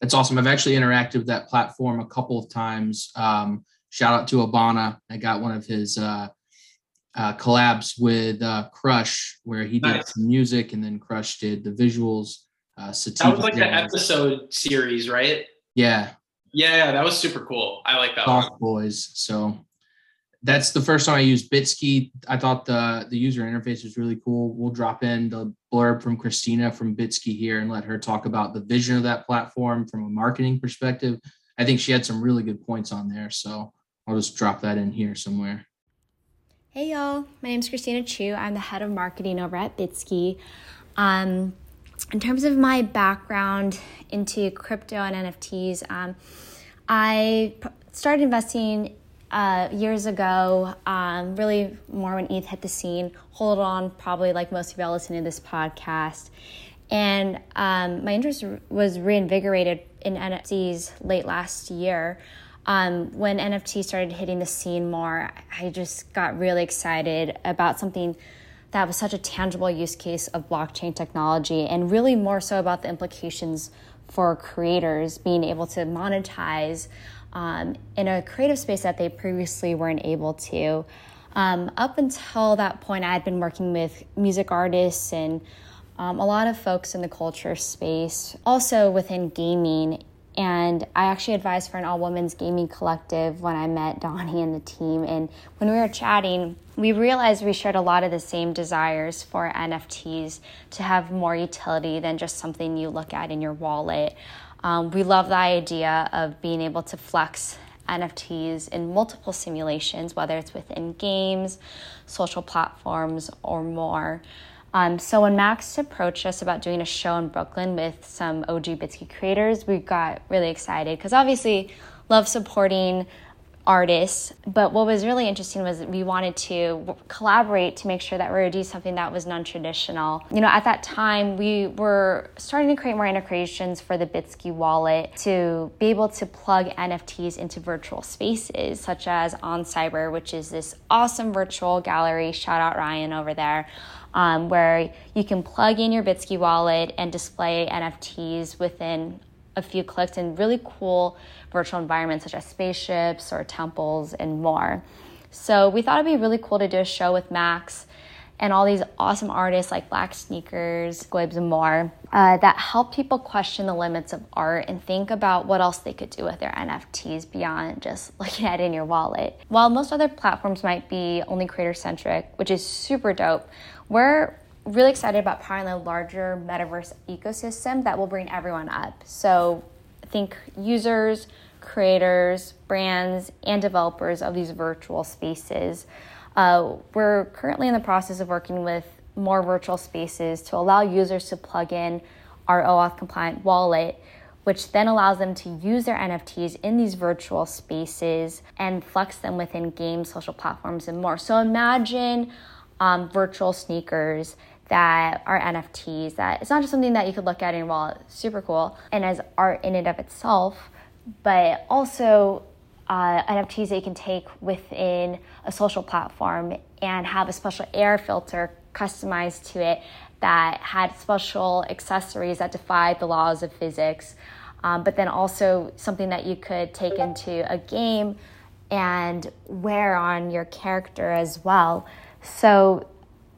That's awesome. I've actually interacted with that platform a couple of times. Um, shout out to Abana. I got one of his uh, uh, collabs with uh, Crush, where he did nice. music and then Crush did the visuals. Uh, that was like the episode series, right? Yeah, yeah, yeah, that was super cool. I like that. Soft boys. So that's the first time I used Bitski. I thought the the user interface was really cool. We'll drop in the blurb from Christina from Bitski here and let her talk about the vision of that platform from a marketing perspective. I think she had some really good points on there, so I'll just drop that in here somewhere. Hey y'all, my name is Christina Chu. I'm the head of marketing over at Bitski. Um, in terms of my background into crypto and NFTs, um, I started investing uh, years ago, um, really more when ETH hit the scene. Hold on, probably like most of y'all listening to this podcast. And um, my interest was reinvigorated in NFTs late last year. Um, when NFT started hitting the scene more, I just got really excited about something that was such a tangible use case of blockchain technology and really more so about the implications for creators being able to monetize um, in a creative space that they previously weren't able to. Um, up until that point, I had been working with music artists and um, a lot of folks in the culture space, also within gaming. And I actually advised for an all women's gaming collective when I met Donnie and the team. And when we were chatting, we realized we shared a lot of the same desires for NFTs to have more utility than just something you look at in your wallet. Um, we love the idea of being able to flex NFTs in multiple simulations, whether it's within games, social platforms, or more. Um, so when Max approached us about doing a show in Brooklyn with some OG Bitski creators, we got really excited because obviously love supporting artists. But what was really interesting was we wanted to collaborate to make sure that we were doing something that was non-traditional. You know, at that time we were starting to create more integrations for the Bitski wallet to be able to plug NFTs into virtual spaces, such as OnCyber, which is this awesome virtual gallery. Shout out Ryan over there. Um, where you can plug in your Bitski wallet and display NFTs within a few clicks in really cool virtual environments such as spaceships or temples and more. So we thought it'd be really cool to do a show with Max and all these awesome artists like Black Sneakers, Squibs, and more uh, that help people question the limits of art and think about what else they could do with their NFTs beyond just looking at it in your wallet. While most other platforms might be only creator centric, which is super dope, we're really excited about powering the larger metaverse ecosystem that will bring everyone up. So think users, creators, brands, and developers of these virtual spaces. Uh, we're currently in the process of working with more virtual spaces to allow users to plug in our OAuth compliant wallet, which then allows them to use their NFTs in these virtual spaces and flex them within games, social platforms, and more. So imagine um, virtual sneakers that are NFTs, that it's not just something that you could look at and wallet, super cool, and as art in and of itself, but also uh, NFTs that you can take within a social platform and have a special AR filter customized to it that had special accessories that defied the laws of physics, um, but then also something that you could take into a game and wear on your character as well. So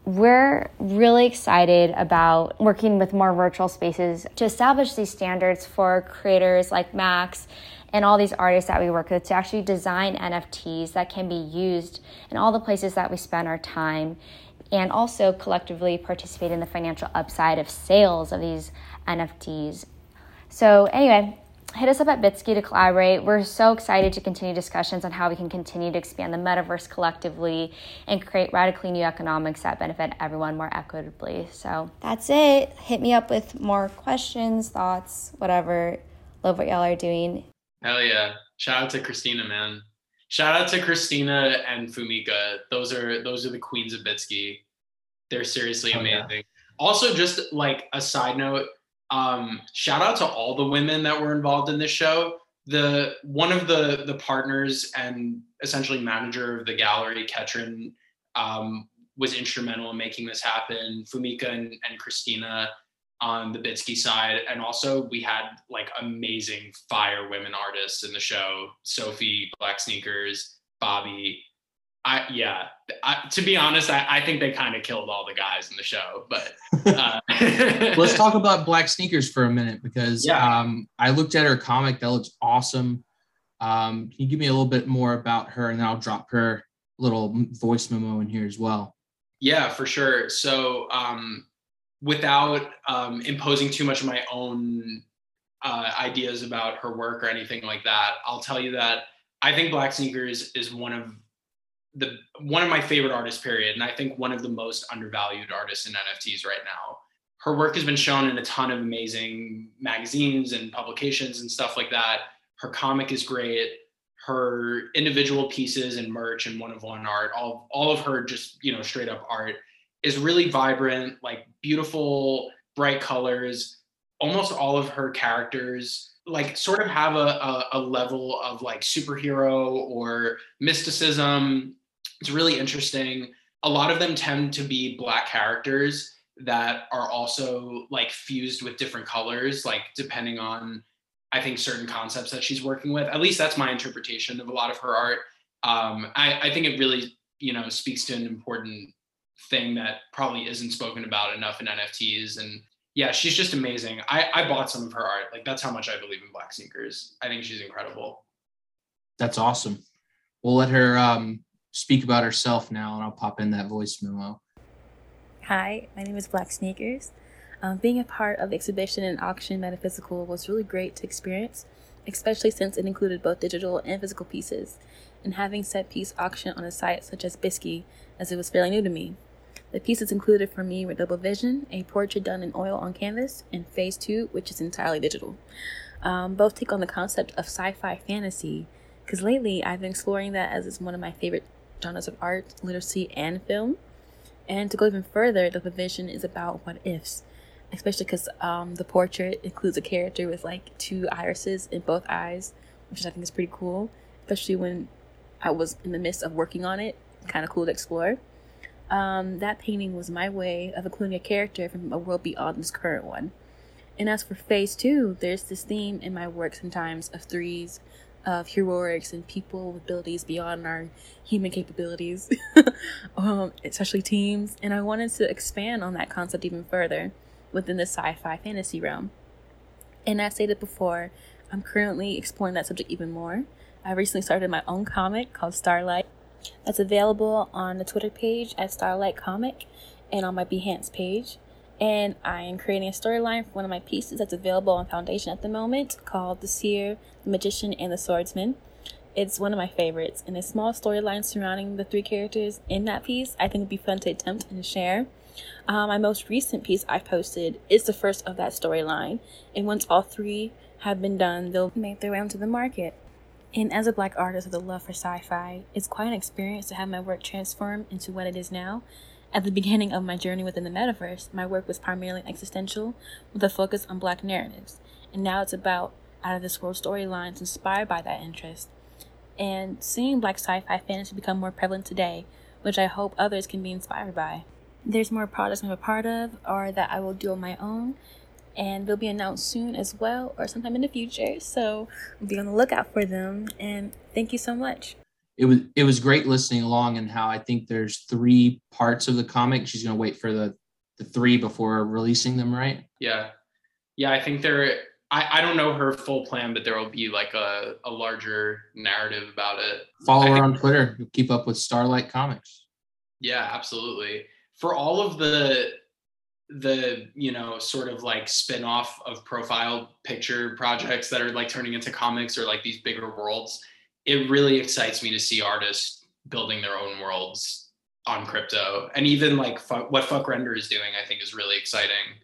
we're really excited about working with more virtual spaces to establish these standards for creators like Max and all these artists that we work with to actually design NFTs that can be used in all the places that we spend our time and also collectively participate in the financial upside of sales of these NFTs. So, anyway, hit us up at Bitski to collaborate. We're so excited to continue discussions on how we can continue to expand the metaverse collectively and create radically new economics that benefit everyone more equitably. So that's it. Hit me up with more questions, thoughts, whatever. Love what y'all are doing. Hell yeah. Shout out to Christina, man. Shout out to Christina and Fumika. Those are those are the queens of Bitski. They're seriously amazing. Oh, yeah. Also, just like a side note, um, shout out to all the women that were involved in this show. The one of the the partners and essentially manager of the gallery, Ketrin, um, was instrumental in making this happen. Fumika and, and Christina on the Bitski side, and also we had like amazing fire women artists in the show: Sophie, Black Sneakers, Bobby, I yeah. I, to be honest, I, I think they kind of killed all the guys in the show. But uh, let's talk about Black Sneakers for a minute because yeah. um, I looked at her comic. That looks awesome. Um, can you give me a little bit more about her, and then I'll drop her little voice memo in here as well. Yeah, for sure. So, um, without um, imposing too much of my own uh, ideas about her work or anything like that, I'll tell you that I think Black Sneakers is one of the one of my favorite artists. Period, and I think one of the most undervalued artists in NFTs right now. Her work has been shown in a ton of amazing magazines and publications and stuff like that. Her comic is great. Her individual pieces and merch and one of one art, all all of her just you know straight up art is really vibrant, like beautiful, bright colors. Almost all of her characters like sort of have a, a, a, level of like superhero or mysticism. It's really interesting. A lot of them tend to be black characters that are also like fused with different colors, like depending on I think certain concepts that she's working with. At least that's my interpretation of a lot of her art. Um, I, I think it really, you know, speaks to an important thing that probably isn't spoken about enough in NFTs. And yeah, she's just amazing. I, I bought some of her art. Like that's how much I believe in black sneakers. I think she's incredible. That's awesome. We'll let her um, speak about herself now, and I'll pop in that voice memo. Hi, my name is Black Sneakers. Um, being a part of the exhibition and auction Metaphysical was really great to experience, especially since it included both digital and physical pieces, and having set piece auction on a site such as Bitski, as it was fairly new to me. The pieces included for me were Double Vision, a portrait done in oil on canvas, and Phase 2, which is entirely digital. Um, both take on the concept of sci fi fantasy, because lately I've been exploring that as it's one of my favorite genres of art, literacy, and film. And to go even further, the Vision is about what ifs, especially because um, the portrait includes a character with like two irises in both eyes, which I think is pretty cool, especially when I was in the midst of working on it. Kind of cool to explore. Um, that painting was my way of including a character from a world beyond this current one. And as for phase two, there's this theme in my work sometimes of threes, of heroics and people with abilities beyond our human capabilities, um, especially teams. And I wanted to expand on that concept even further within the sci fi fantasy realm. And as stated before, I'm currently exploring that subject even more. I recently started my own comic called Starlight that's available on the Twitter page at Starlight Comic and on my Behance page. And I am creating a storyline for one of my pieces that's available on Foundation at the moment called The Seer, The Magician, and The Swordsman. It's one of my favorites, and a small storyline surrounding the three characters in that piece I think would be fun to attempt and share. Uh, my most recent piece I posted is the first of that storyline, and once all three have been done, they'll make their way onto the market. And as a black artist with a love for sci fi, it's quite an experience to have my work transform into what it is now. At the beginning of my journey within the metaverse, my work was primarily existential with a focus on black narratives. And now it's about out of this world storylines inspired by that interest. And seeing black sci fi fantasy become more prevalent today, which I hope others can be inspired by. There's more projects I'm a part of or that I will do on my own and they'll be announced soon as well or sometime in the future so be on the lookout for them and thank you so much it was it was great listening along and how i think there's three parts of the comic. She's going to wait for the the three before releasing them right? Yeah. Yeah i think there I, I don't know her full plan but there will be like a, a larger narrative about it. Follow her on twitter. Keep up with starlight comics. Yeah absolutely. For all of the the you know sort of like spin-off of profile picture projects that are like turning into comics or like these bigger worlds it really excites me to see artists building their own worlds on crypto. And even like what Fvckrender is doing i think is really exciting.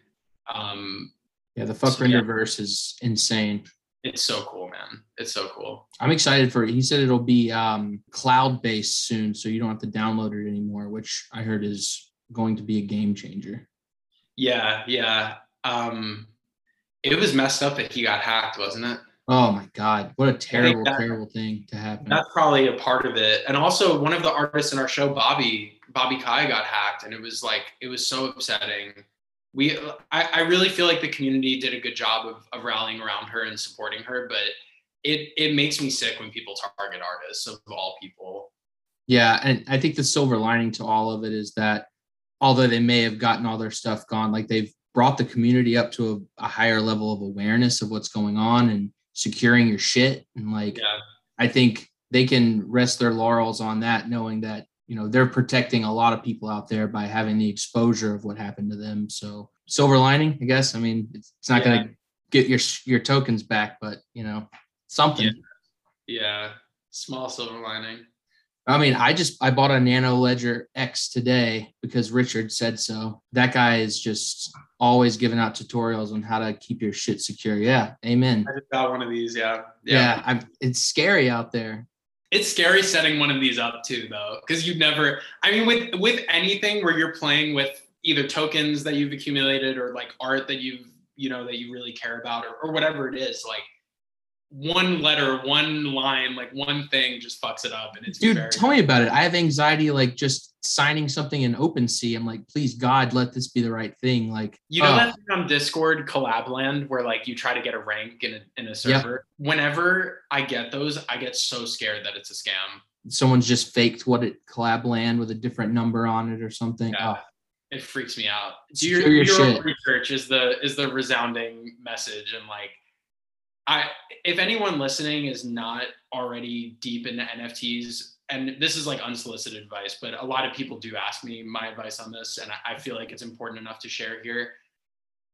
Um yeah the fuck so, render yeah. verse is insane. It's so cool man. It's so cool. I'm excited for it. He said it'll be um cloud based soon so you don't have to download it anymore which i heard is going to be a game changer. Yeah, yeah. Um, it was messed up that he got hacked, wasn't it? Oh my god, what a terrible, that, terrible thing to happen. That's probably a part of it. And also one of the artists in our show, Bobby, Bobby Kai got hacked, and it was like it was so upsetting. We I, I really feel like the community did a good job of, of rallying around her and supporting her, but it it makes me sick when people target artists of all people. Yeah, and I think the silver lining to all of it is that although they may have gotten all their stuff gone, like they've brought the community up to a, a higher level of awareness of what's going on and securing your shit. And like, yeah. I think they can rest their laurels on that, knowing that you know they're protecting a lot of people out there by having the exposure of what happened to them. So silver lining, I guess. I mean, it's, it's not Yeah. going to get your your tokens back, but you know something. Yeah. Yeah, small silver lining. I mean, I just I bought a Nano Ledger X today because Richard said so. That guy is just always giving out tutorials on how to keep your shit secure. Yeah, amen. I just got one of these. Yeah, Yeah, I'm, it's scary out there. It's scary setting one of these up too, though, because you never. I mean, with with anything where you're playing with either tokens that you've accumulated or like art that you've you know that you really care about or, or whatever it is, like one letter, one line, like one thing just fucks it up, and it's Dude, very, tell me about it. I have anxiety like just signing something in OpenSea. I'm like, please God, let this be the right thing. Like, You know oh, that on Discord Collab.Land where like you try to get a rank in a in a server. Whenever I get those, I get so scared that it's a scam. someone's just faked what it Collab.Land with a different number on it or something. Yeah. Oh, It freaks me out. Do your, your your research is the is the resounding message and like I if anyone listening is not already deep into NFTs and this is like unsolicited advice, but a lot of people do ask me my advice on this, and I- feel like it's important enough to share here.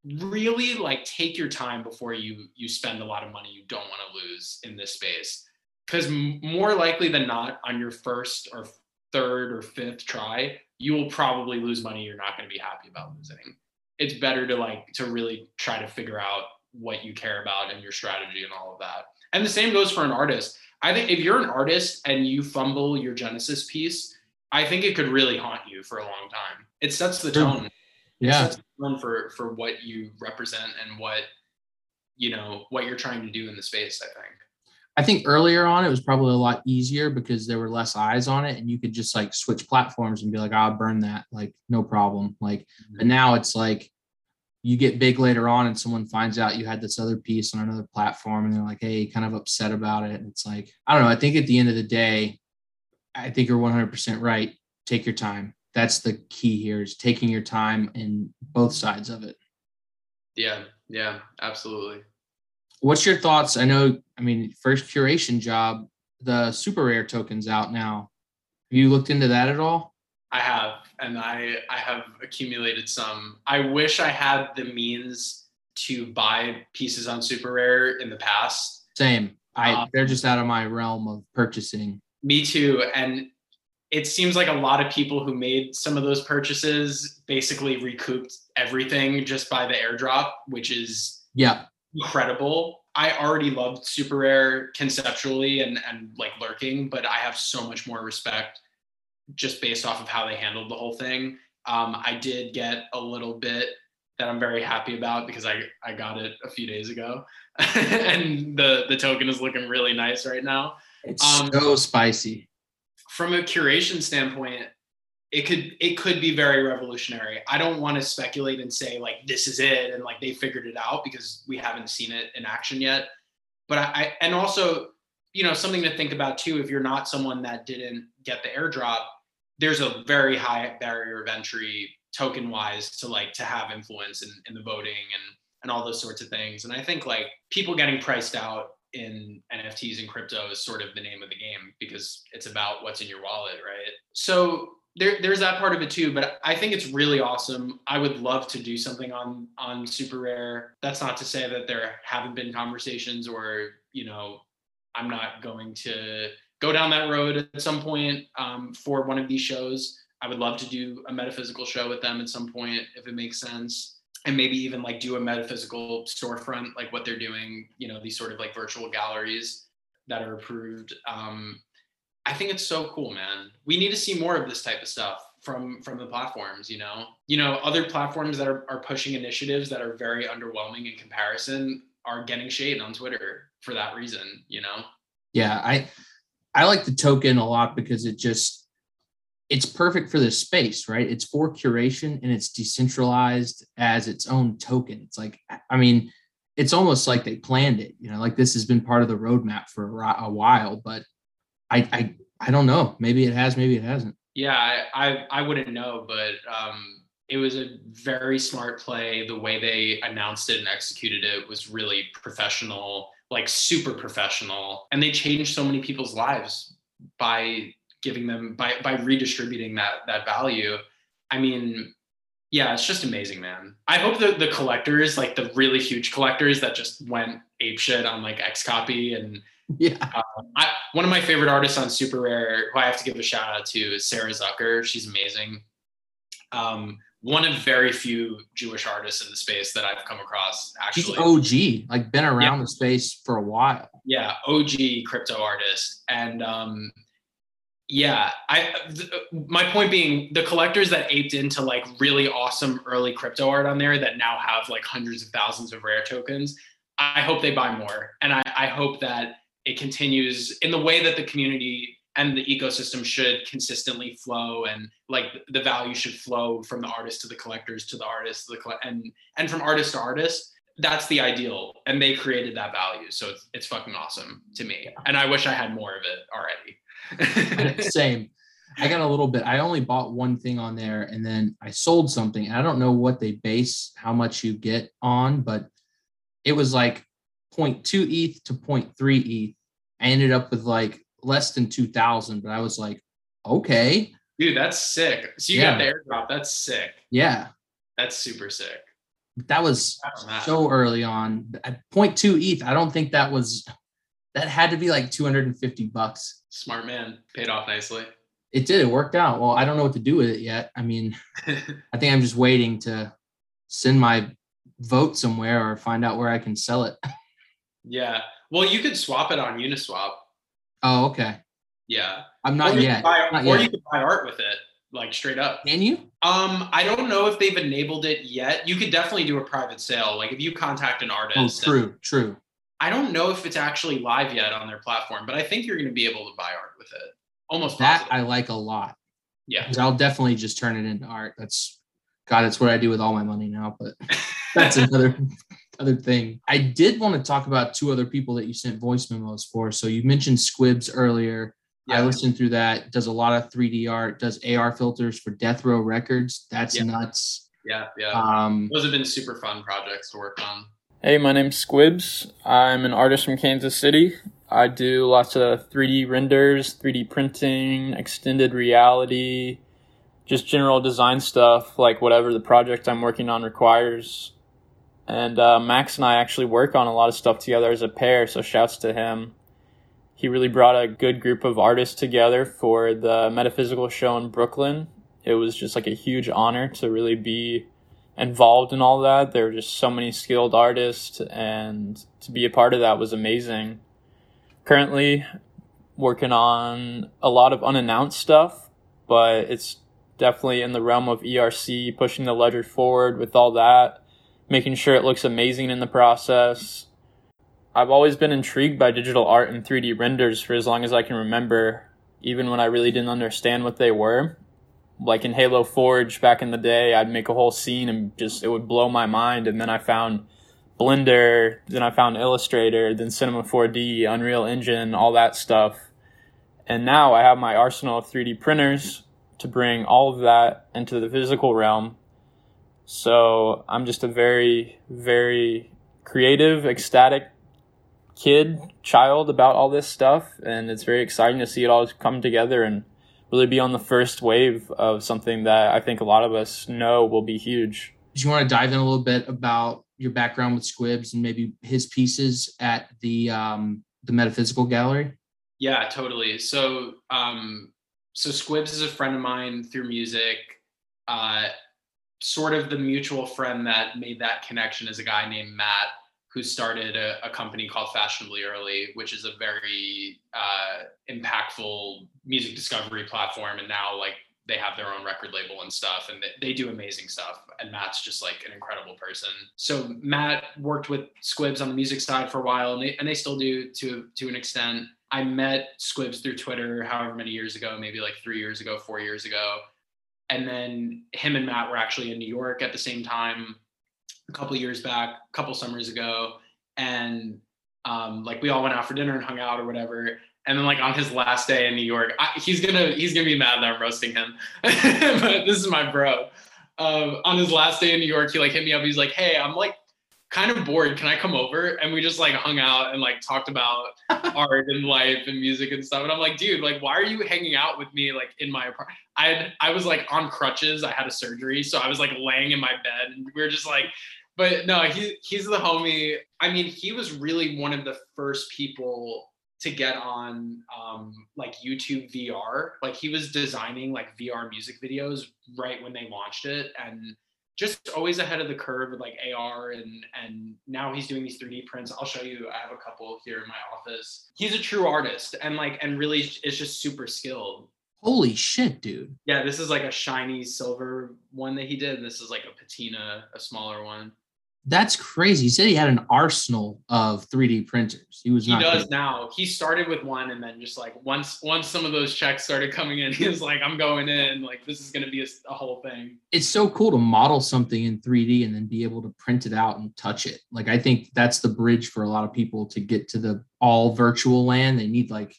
Really, like, take your time before you you spend a lot of money you don't want to lose in this space, because more likely than not, on your first or third or fifth try, you will probably lose money you're not going to be happy about losing. It's better to like to really try to figure out what you care about and your strategy and all of that. And the same goes for an artist. I think if you're an artist and you fumble your Genesis piece, I think it could really haunt you for a long time. It sets the tone. It yeah. sets the tone for for what you represent and what you know what you're trying to do in the space. I think. I think earlier on it was probably a lot easier because there were less eyes on it and you could just like switch platforms and be like, I'll burn that, like no problem. Like, but mm-hmm. now it's like you get big later on and someone finds out you had this other piece on another platform and they're like, hey, kind of upset about it. And it's like, I don't know. I think at the end of the day, I think you're 100% right. Take your time. That's the key here is taking your time in both sides of it. Yeah. Yeah. Absolutely. What's your thoughts? I know, I mean, first curation job, the SuperRare tokens out now. Have you looked into that at all? I have, and I I have accumulated some. I wish I had the means to buy pieces on SuperRare in the past. Same. I Uh, they're just out of my realm of purchasing. Me too, and it seems like a lot of people who made some of those purchases basically recouped everything just by the airdrop, which is Yeah. incredible. I already loved SuperRare conceptually and and like lurking, but I have so much more respect just based off of how they handled the whole thing. Um, I did get a little bit that I'm very happy about because I I got it a few days ago, and the the token is looking really nice right now. It's Um, so spicy. From a curation standpoint, it could it could be very revolutionary. I don't want to speculate and say like this is it and like they figured it out because we haven't seen it in action yet. But I, I and also you know something to think about too if you're not someone that didn't get the airdrop there's a very high barrier of entry token wise to like to have influence in, in the voting and and all those sorts of things. And i think like people getting priced out in nfts and crypto is sort of the name of the game because it's about what's in your wallet right? So there, there's that part of it too but i think it's really awesome. I would love to do something on on SuperRare. That's not to say that there haven't been conversations or you know i'm not going to go down that road at some point um, for one of these shows. I would love to do a metaphysical show with them at some point if it makes sense. And maybe even like do a metaphysical storefront, like what they're doing, you know, these sort of like virtual galleries that are approved. Um, I think it's so cool, man. We need to see more of this type of stuff from from the platforms, you know. You know, other platforms that are, are pushing initiatives that are very underwhelming in comparison are getting shade on Twitter for that reason, you know. Yeah, I I like the token a lot because it just it's perfect for this space, right? It's for curation and it's decentralized as its own token. It's like I mean, it's almost like they planned it, you know, like this has been part of the roadmap for a, while, but I I I don't know. Maybe it has, maybe it hasn't. Yeah, I, I I wouldn't know, but um, it was a very smart play. The way they announced it and executed it was really professional. Like super professional, and they changed so many people's lives by giving them by by redistributing that that value. I mean, yeah, it's just amazing, man. I hope that the collectors, like the really huge collectors that just went apeshit on like XCOPY and Yeah. um, I, one of my favorite artists on SuperRare, who I have to give a shout out to, is Sarah Zucker. She's amazing. Um, one of very few Jewish artists in the space that I've come across. Actually, OG, like been around the space for a while. yeah, OG crypto artist, and um, yeah, I. Th- my point being, the collectors that aped into like really awesome early crypto art on there that now have like hundreds of thousands of rare tokens. I hope they buy more, and I, I hope that it continues in the way that the community and the ecosystem should consistently flow, and like the value should flow from the artist to the collectors to the artists to the coll- and and from artist to artist. That's the ideal, and they created that value, so it's, it's fucking awesome to me. And I wish I had more of it already. Same. I got a little bit. I only bought one thing on there and then I sold something. I don't know what they base how much you get on, but it was like 0.2 ETH to 0.3 ETH. I ended up with like less than 2000, but I was like, okay. Dude, that's sick. So you got the airdrop. That's sick. Yeah. That's super sick. That was so early on. At 0.2 ETH, I don't think that was, that had to be like 250 bucks. Smart man. Paid off nicely. It did. It worked out. Well, I don't know what to do with it yet. I mean, I think I'm just waiting to send my vote somewhere or find out where I can sell it. yeah. Well, you could swap it on Uniswap. Oh, okay. Yeah. I'm not you yet. Buy, Not or yet. you could buy art with it, like straight up. Can you? Um, I don't know if they've enabled it yet. You could definitely do a private sale. Like if you contact an Oh, artist. true, true. I don't know if it's actually live yet on their platform, but I think you're going to be able to buy art with it. Almost That positive. I like a lot. yeah. I'll definitely just turn it into art. That's God, it's what I do with all my money now, but that's another other thing. I did want to talk about two other people that you sent voice memos for. So you mentioned Squibs earlier. I listened through that. Does a lot of 3D art. Does AR filters for Death Row Records. That's Yeah. nuts. Yeah. Yeah. Um, Those have been super fun projects to work on. Hey, my name's Squibs. I'm an artist from Kansas City. I do lots of 3D renders, 3D printing, extended reality, just general design stuff, like whatever the project I'm working on requires. And uh, Max and I actually work on a lot of stuff together as a pair, so shouts to him. He really brought a good group of artists together for the Metaphysical show in Brooklyn. It was just like a huge honor to really be involved in all that. There were just so many skilled artists, and to be a part of that was amazing. Currently, working on a lot of unannounced stuff, but it's definitely in the realm of ERC, pushing the ledger forward with all that, making sure it looks amazing in the process. I've always been intrigued by digital art and 3D renders for as long as I can remember, even when I really didn't understand what they were like in Halo Forge back in the day, I'd make a whole scene and just it would blow my mind. And then I found Blender, then I found Illustrator, then Cinema 4D, Unreal Engine, all that stuff. And now I have my arsenal of 3D printers to bring all of that into the physical realm. So I'm just a very, very creative, ecstatic kid, child about all this stuff. And it's very exciting to see it all come together and really be on the first wave of something that I think a lot of us know will be huge. do you want to dive in a little bit about your background with Squibs and maybe his pieces at the um, the Metaphysical Gallery? Yeah, totally. So, um, so Squibs is a friend of mine through music. Uh, sort of the mutual friend that made that connection is a guy named Matt, who started a, a company called Fashionably Early, which is a very uh, impactful music discovery platform. And now, like, they have their own record label and stuff, and they, they do amazing stuff. And Matt's just like an incredible person. So Matt worked with Squibs on the music side for a while, and they and they still do to to an extent. I met Squibs through Twitter however many years ago, maybe like three years ago, four years ago. And then him and Matt were actually in New York at the same time a couple years back, a couple summers ago. And um, like we all went out for dinner and hung out or whatever. And then like on his last day in New York, I, he's gonna he's gonna be mad that I'm roasting him, but this is my bro. Um, on his last day in New York, he like hit me up. He's like, "Hey, I'm like kind of bored. Can I come over? And we just like hung out and like talked about art and life and music and stuff. And I'm like, dude, like, why are you hanging out with me like in my apartment? I had, I was like on crutches. I had a surgery, so I was like laying in my bed, and we were just like, but no, he he's the homie. I mean, he was really one of the first people to get on um, like YouTube VR. Like he was designing like VR music videos right when they launched it, and just always ahead of the curve with like AR and and now he's doing these 3D prints. I'll show you. I have a couple here in my office. He's a true artist and like and really is just super skilled. Holy shit, dude. Yeah, this is like a shiny silver one that he did. This is like a patina, a smaller one. That's crazy. He said he had an arsenal of 3D printers. He was He not does kidding. now. He started with one and then just like once once some of those checks started coming in, he was like, I'm going in. Like this is gonna be a, a whole thing. It's so cool to model something in 3D and then be able to print it out and touch it. Like I think that's the bridge for a lot of people to get to the all virtual land. They need like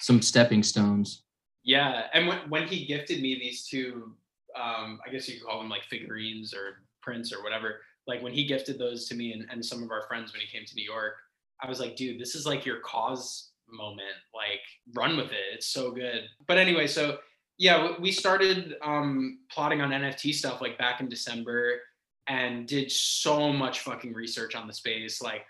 some stepping stones. Yeah, and when, when he gifted me these two, um, I guess you could call them like figurines or prints or whatever. Like when he gifted those to me and, and some of our friends when he came to New York, I was like, dude, this is like your KAWS moment. Like, run with it. It's so good. But anyway, so yeah, we started um, plotting on NFT stuff like back in December and did so much fucking research on the space. Like,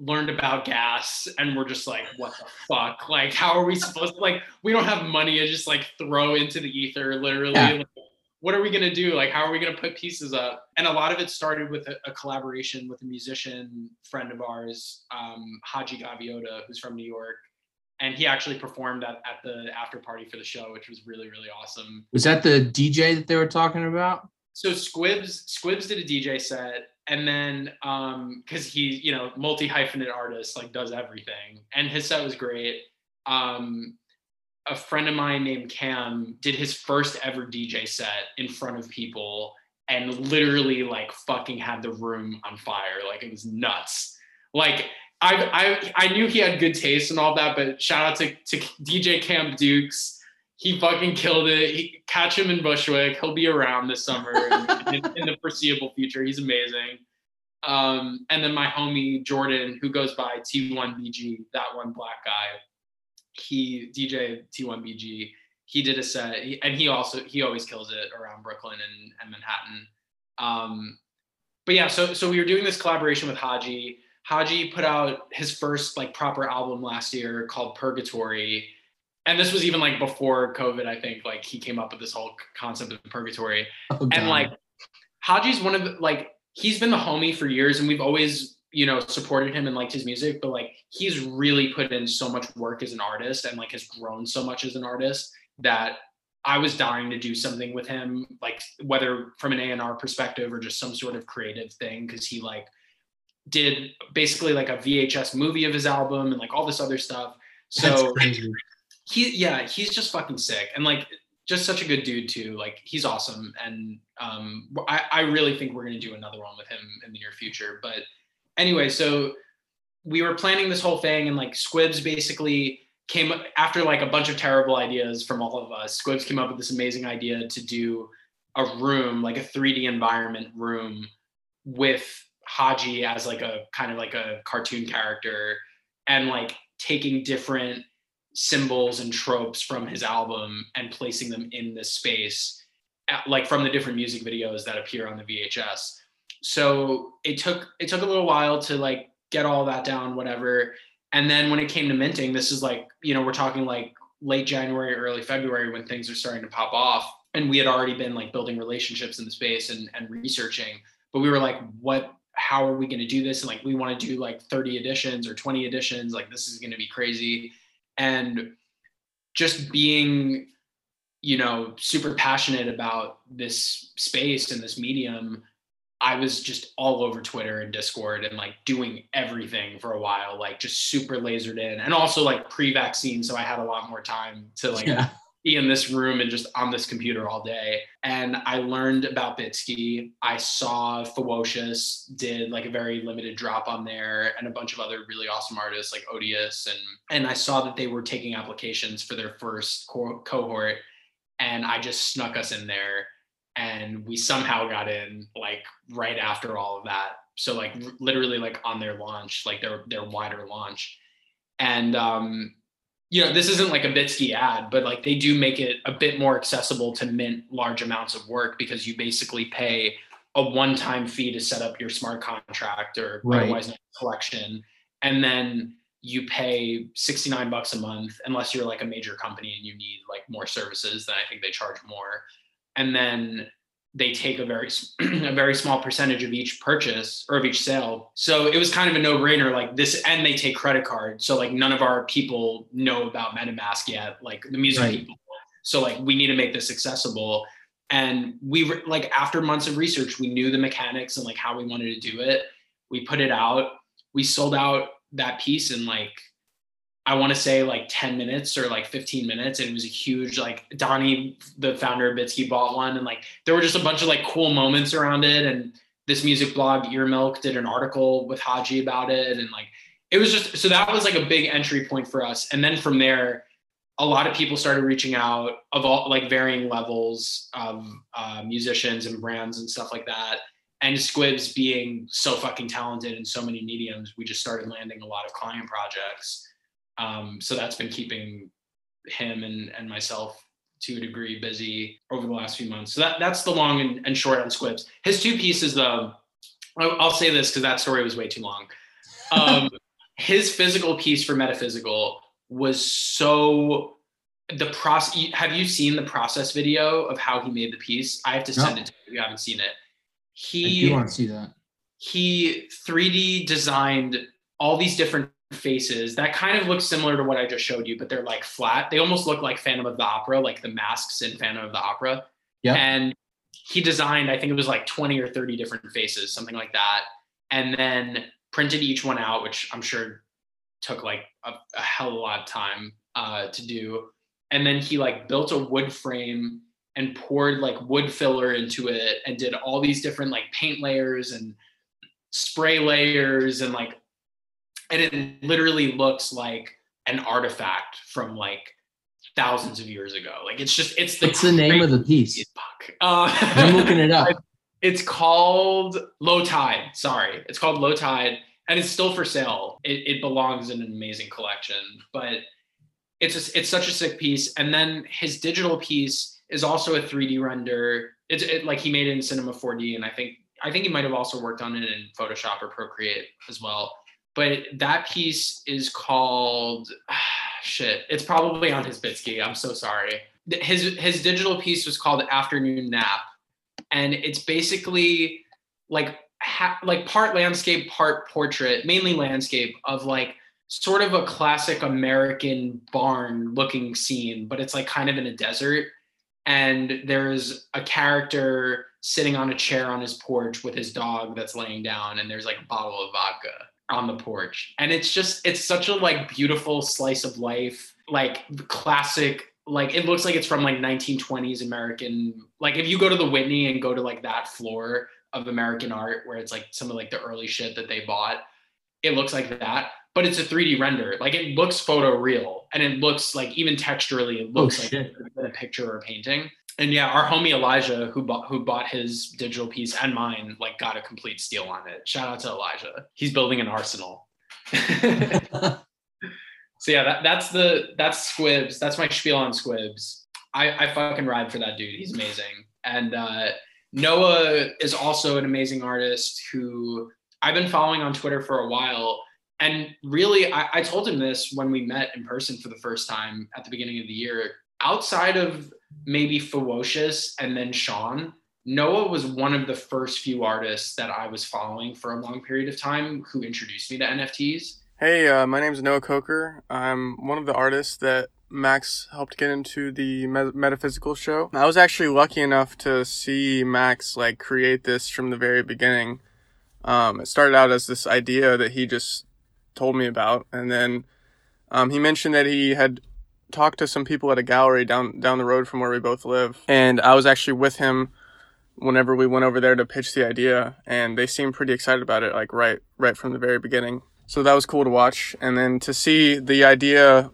learned about gas and we're just like what the fuck like how are we supposed to like we don't have money to just like throw into the ether literally Yeah. Like, what are we going to do? Like how are we going to put pieces up? And a lot of it started with a, a collaboration with a musician friend of ours um, haji gaviota who's from new york. And he actually performed at, at the after party for the show which was really really awesome. Was that the DJ that they were talking about? so Squibs Squibs did a DJ set, and then um because he you know multi hyphenate artist like does everything, and his set was great. Um, a friend of mine named Cam did his first ever DJ set in front of people, and literally like fucking had the room on fire. Like it was nuts. Like I I I knew he had good taste and all that, but shout out to to DJ Cam Dukes he fucking killed it. He, catch him in Bushwick. He'll be around this summer and in, in the foreseeable future. He's amazing. Um, and then my homie Jordan, who goes by T1BG, that one black guy, he DJ T1BG. He did a set, he, and he also he always kills it around Brooklyn and, and Manhattan. Um, but yeah, so so we were doing this collaboration with Haji. Haji put out his first like proper album last year called Purgatory and this was even like before COVID, I think, like he came up with this whole concept of purgatory. Oh, And like Haji's one of the like he's been the homie for years and we've always, you know, supported him and liked his music, but like he's really put in so much work as an artist and like has grown so much as an artist that I was dying to do something with him, like whether from an A&R perspective or just some sort of creative thing, because he like did basically like a VHS movie of his album and like all this other stuff. So crazy. he yeah he's just fucking sick and like just such a good dude too like he's awesome and um i, I really think we're going to do another one with him in the near future but anyway so we were planning this whole thing and like squibs basically came up after like a bunch of terrible ideas from all of us squibs came up with this amazing idea to do a room like a 3d environment room with haji as like a kind of like a cartoon character and like taking different symbols and tropes from his album and placing them in this space at- like from the different music videos that appear on the VHS. So it took it took a little while to like get all that down whatever. And then when it came to minting this is like you know we're talking like late January early February when things are starting to pop off. And we had already been like building relationships in the space and and researching. But we were like what how are we going to do this? And like we want to do like 30 editions or 20 editions. Like this is going to be crazy. And just being you know super passionate about this space and this medium i was just all over twitter and discord and like doing everything for a while like just super lasered in and also like pre-vaccine so i had a lot more time to like yeah. be in this room and just on this computer all day. And I learned about Bitski. I saw Fewocious did like a very limited drop on there and a bunch of other really awesome artists like Odious. And, and I saw that they were taking applications for their first co- cohort. And I just snuck us in there and we somehow got in like right after all of that. So like r- literally like on their launch, like their their wider launch, and um, you know this isn't like a Bitski ad, but like they do make it a bit more accessible to mint large amounts of work because you basically pay a one-time fee to set up your smart contract or Right. otherwise collection, and then you pay 69 bucks a month unless you're like a major company and you need like more services then i think they charge more and then they take a very a very small percentage of each purchase or of each sale. So it was kind of a no-brainer like this and they take credit cards. So like none of our people know about MetaMask yet like the music Right. people. So like we need to make this accessible. And we were like after months of research we knew the mechanics and like how we wanted to do it. We put it out. We sold out that piece in like I want to say like 10 minutes or like 15 minutes. And it was a huge, like Donnie, the founder of Bitski bought one. And like, there were just a bunch of like cool moments around it. And this music blog EarMilk did an article with Haji about it. And like, it was just, so that was like a big entry point for us. And then from there, a lot of people started reaching out of all like varying levels of uh, musicians and brands and stuff like that. And Squibs being so fucking talented in so many mediums, we just started landing a lot of client projects. Um, so that's been keeping him and, and myself to a degree busy over the last few months. So that, that's the long and, and short on Squibs. His two pieces, though, I'll, say this because that story was way too long. Um, his physical piece for Metaphysical was so the process. Have you seen the process video of how he made the piece? I have to send No. it to you if you haven't seen it. I He do want to see that. he 3D designed all these different faces that kind of look similar to what I just showed you, but they're like flat. They almost look like Phantom of the Opera, like the masks in Phantom of the Opera. Yeah. And he designed, I think it was like 20 or 30 different faces, something like that. And then printed each one out, which I'm sure took like a, a hell of a lot of time uh, to do. And then he like built a wood frame and poured like wood filler into it and did all these different like paint layers and spray layers and like and it literally looks like an artifact from like thousands of years ago. Like it's just it's the the name of the piece? Uh, I'm looking it up. it's called low tide. Sorry. It's called low tide and it's still for sale. It, it belongs in an amazing collection but it's a, it's such a sick piece. And then his digital piece is also a 3d render. It's it, like he made it in cinema 4d and i think i think he might have also worked on it in photoshop or procreate as well but that piece is called shit it's probably on his Bitski i'm so sorry. His his digital piece was called afternoon nap. And it's basically like ha- like part landscape part portrait mainly landscape of like sort of a classic american barn looking scene but it's like kind of in a desert. And there's a character sitting on a chair on his porch with his dog that's laying down and there's like a bottle of vodka on the porch. And it's just it's such a like beautiful slice of life like classic like it looks like it's from like 1920s american like if you go to the whitney and go to like that floor of american art where it's like some of like the early shit that they bought it looks like that. But it's a 3d render. Like it looks photo real and it looks like even texturally it Oh, looks like a picture or a painting and yeah our homie elijah who bought who bought his digital piece and mine like got a complete steal on it. Shout out to elijah. He's building an arsenal. So yeah that, that's the that's squibs. That's my spiel on squibs. I, I fucking ride for that dude. He's amazing. And uh noah is also an amazing artist who i've been following on twitter for a while. And really I, I told him this when we met in person for the first time at the beginning of the year outside of maybe Ferocious and then Sean, Noah was one of the first few artists that I was following for a long period of time who introduced me to NFTs. Hey, uh, my name is Noah Coker. I'm one of the artists that Max helped get into the me- metaphysical show. I was actually lucky enough to see Max like create this from the very beginning. Um, it started out as this idea that he just told me about, and then um, he mentioned that he had talked to some people at a gallery down down the road from where we both live, and I was actually with him whenever we went over there to pitch the idea, and they seemed pretty excited about it, like right right from the very beginning. So that was cool to watch, and then to see the idea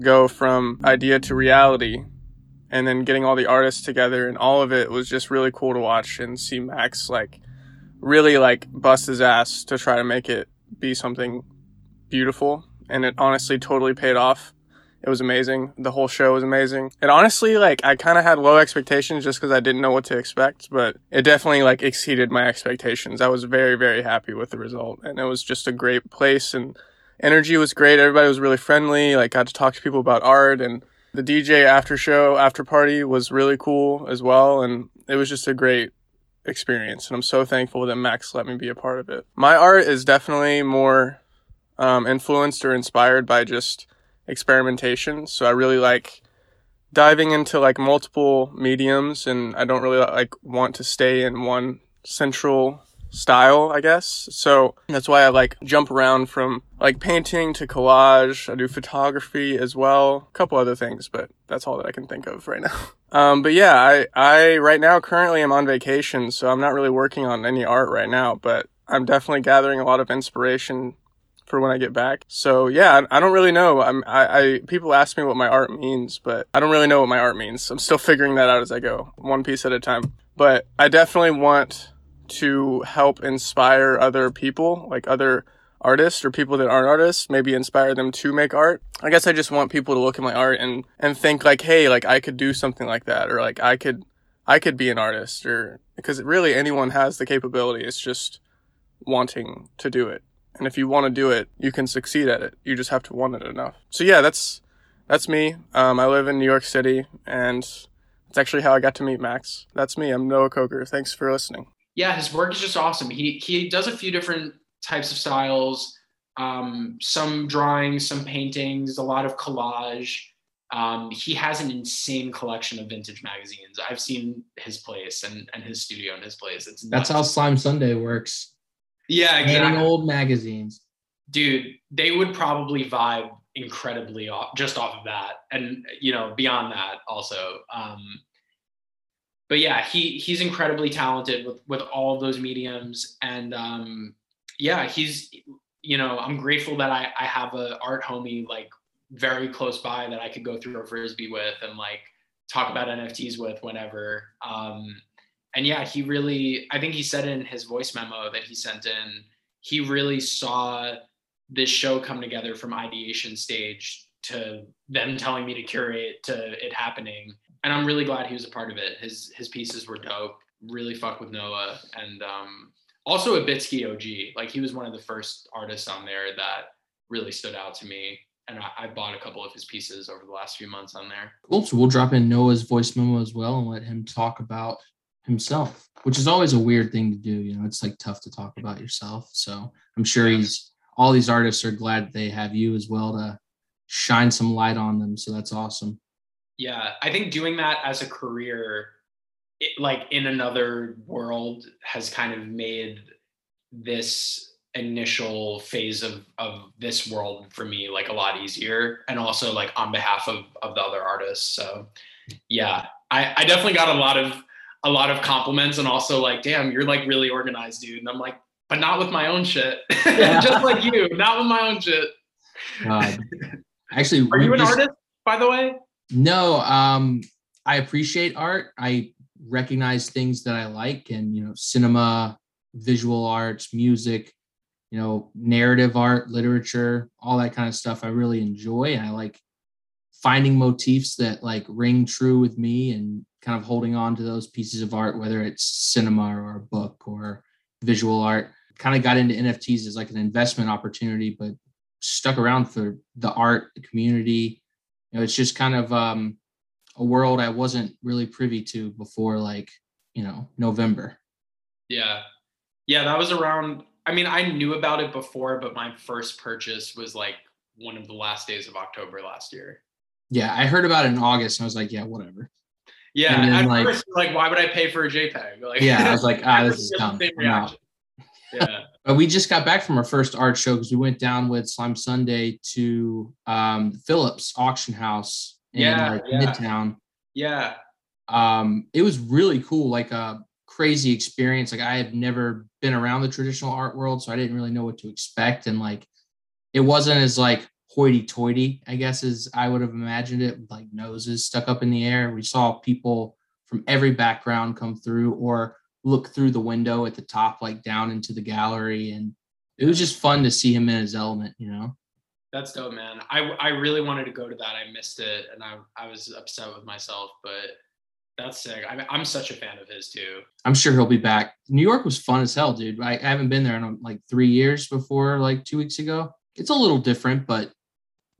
go from idea to reality, and then getting all the artists together, and all of it was just really cool to watch and see Max like really like bust his ass to try to make it be something beautiful. And it honestly totally paid off. It was amazing. The whole show was amazing. And honestly, like I kind of had low expectations just because I didn't know what to expect, but it definitely like exceeded my expectations. I was very, very happy with the result, and it was just a great place. And energy was great. Everybody was really friendly. Like got to talk to people about art, and the DJ after show after party was really cool as well. And it was just a great experience. And I'm so thankful that Max let me be a part of it. My art is definitely more um, influenced or inspired by just experimentation. So I really like diving into like multiple mediums and I don't really like want to stay in one central style, I guess. So that's why I like jump around from like painting to collage. I do photography as well, a couple other things, but that's all that I can think of right now. Um, but yeah, I, I right now currently am on vacation, so I'm not really working on any art right now, but I'm definitely gathering a lot of inspiration for when I get back. So yeah, I, don't really know. I'm, I, I, people ask me what my art means, but I don't really know what my art means. I'm still figuring that out as I go, one piece at a time. But I definitely want to help inspire other people, like other artists or people that aren't artists, maybe inspire them to make art. I guess I just want people to look at my art and, and think like, hey, like I could do something like that, or like I could, I could be an artist, or because really anyone has the capability. It's just wanting to do it. And if you want to do it, you can succeed at it. You just have to want it enough. So yeah, that's, that's me. Um, I live in New York City and it's actually how I got to meet Max. That's me. I'm Noah Coker. Thanks for listening. Yeah, his work is just awesome. He he does a few different types of styles, um, some drawings, some paintings, a lot of collage. Um, he has an insane collection of vintage magazines. I've seen his place and, and his studio and his place. It's That's how Slime Sunday works. Yeah, exactly. old magazines. Dude, they would probably vibe incredibly off just off of that, and you know beyond that also. Um, but yeah, he he's incredibly talented with with all of those mediums, and um, yeah, he's you know I'm grateful that I I have a art homie like very close by that I could go through a frisbee with and like talk about NFTs with whenever. Um, and yeah, he really I think he said in his voice memo that he sent in, he really saw this show come together from ideation stage to them telling me to curate to it happening and I'm really glad he was a part of it. His his pieces were dope. Really fuck with Noah, and um, also a Bitski OG. Like he was one of the first artists on there that really stood out to me. And I, I, bought a couple of his pieces over the last few months on there. Cool. So we'll drop in Noah's voice memo as well and let him talk about himself, which is always a weird thing to do. You know, it's like tough to talk about yourself. So I'm sure he's all these artists are glad they have you as well to shine some light on them. So that's awesome. Yeah, I think doing that as a career, it, like in another world, has kind of made this initial phase of of this world for me like a lot easier, and also like on behalf of of the other artists. So, yeah, I I definitely got a lot of a lot of compliments, and also like, damn, you're like really organized, dude. And I'm like, but not with my own shit, just like you, not with my own shit. God. Actually, are you an just, artist, by the way? No, um, I appreciate art. I recognize things that I like, and you know, cinema, visual arts, music, you know, narrative art, literature, all that kind of stuff. I really enjoy, and I like finding motifs that like ring true with me, and kind of holding on to those pieces of art, whether it's cinema or a book or visual art. Kind of got into NFTs as like an investment opportunity, but stuck around for the art, the community, know, it's just kind of um, a world I wasn't really privy to before, like you know, November. Yeah, yeah, that was around. I mean, I knew about it before, but my first purchase was like one of the last days of October last year. Yeah, I heard about it in August, and I was like, yeah, whatever. Yeah, and then, like, first, like, why would I pay for a JPEG? Like, yeah, I was like, ah, this is dumb. Yeah. But we just got back from our first art show because we went down with Slime Sunday to um, Phillips Auction House in yeah, like, yeah. Midtown. Yeah. Um, it was really cool, like a crazy experience. Like I had never been around the traditional art world, so I didn't really know what to expect. And like it wasn't as like hoity-toity, I guess, as I would have imagined it, with like noses stuck up in the air. We saw people from every background come through, or look through the window at the top, like down into the gallery, and it was just fun to see him in his element. You know. That's dope, man. I I really wanted to go to that. I missed it, and I I was upset with myself, but that's sick. I, I'm such a fan of his too. I'm sure he'll be back. New York was fun as hell, dude. I, I haven't been there in like three years before, like two weeks ago. It's a little different, but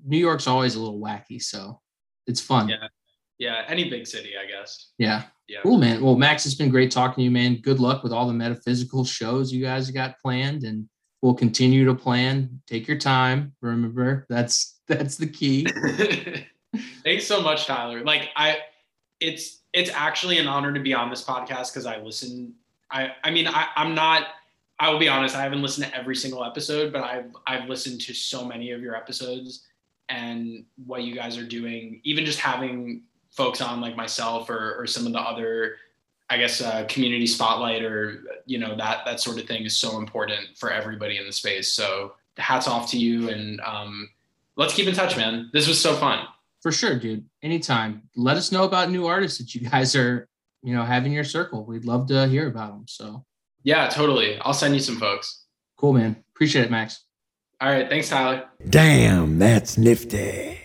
New York's always a little wacky, so it's fun. Yeah, yeah. Any big city, I guess. Yeah. Yeah. Cool, man. Well, Max, it's been great talking to you, man. Good luck with all the metaphysical shows you guys got planned, and we'll continue to plan. Take your time. Remember, that's that's the key. Thanks so much, Tyler. Like I, it's it's actually an honor to be on this podcast because I listen. I I mean I I'm not. I will be honest. I haven't listened to every single episode, but I've I've listened to so many of your episodes and what you guys are doing. Even just having folks on like myself or or some of the other I guess uh, community spotlight or you know that that sort of thing is so important for everybody in the space. So hats off to you, and um, let's keep in touch, man. This was so fun. For sure, dude. Anytime. Let us know about new artists that you guys are, you know, having your circle. We'd love to hear about them. So yeah, totally. I'll send you some folks. Cool, man. Appreciate it, Max. All right. Thanks, Tyler. Damn, that's nifty.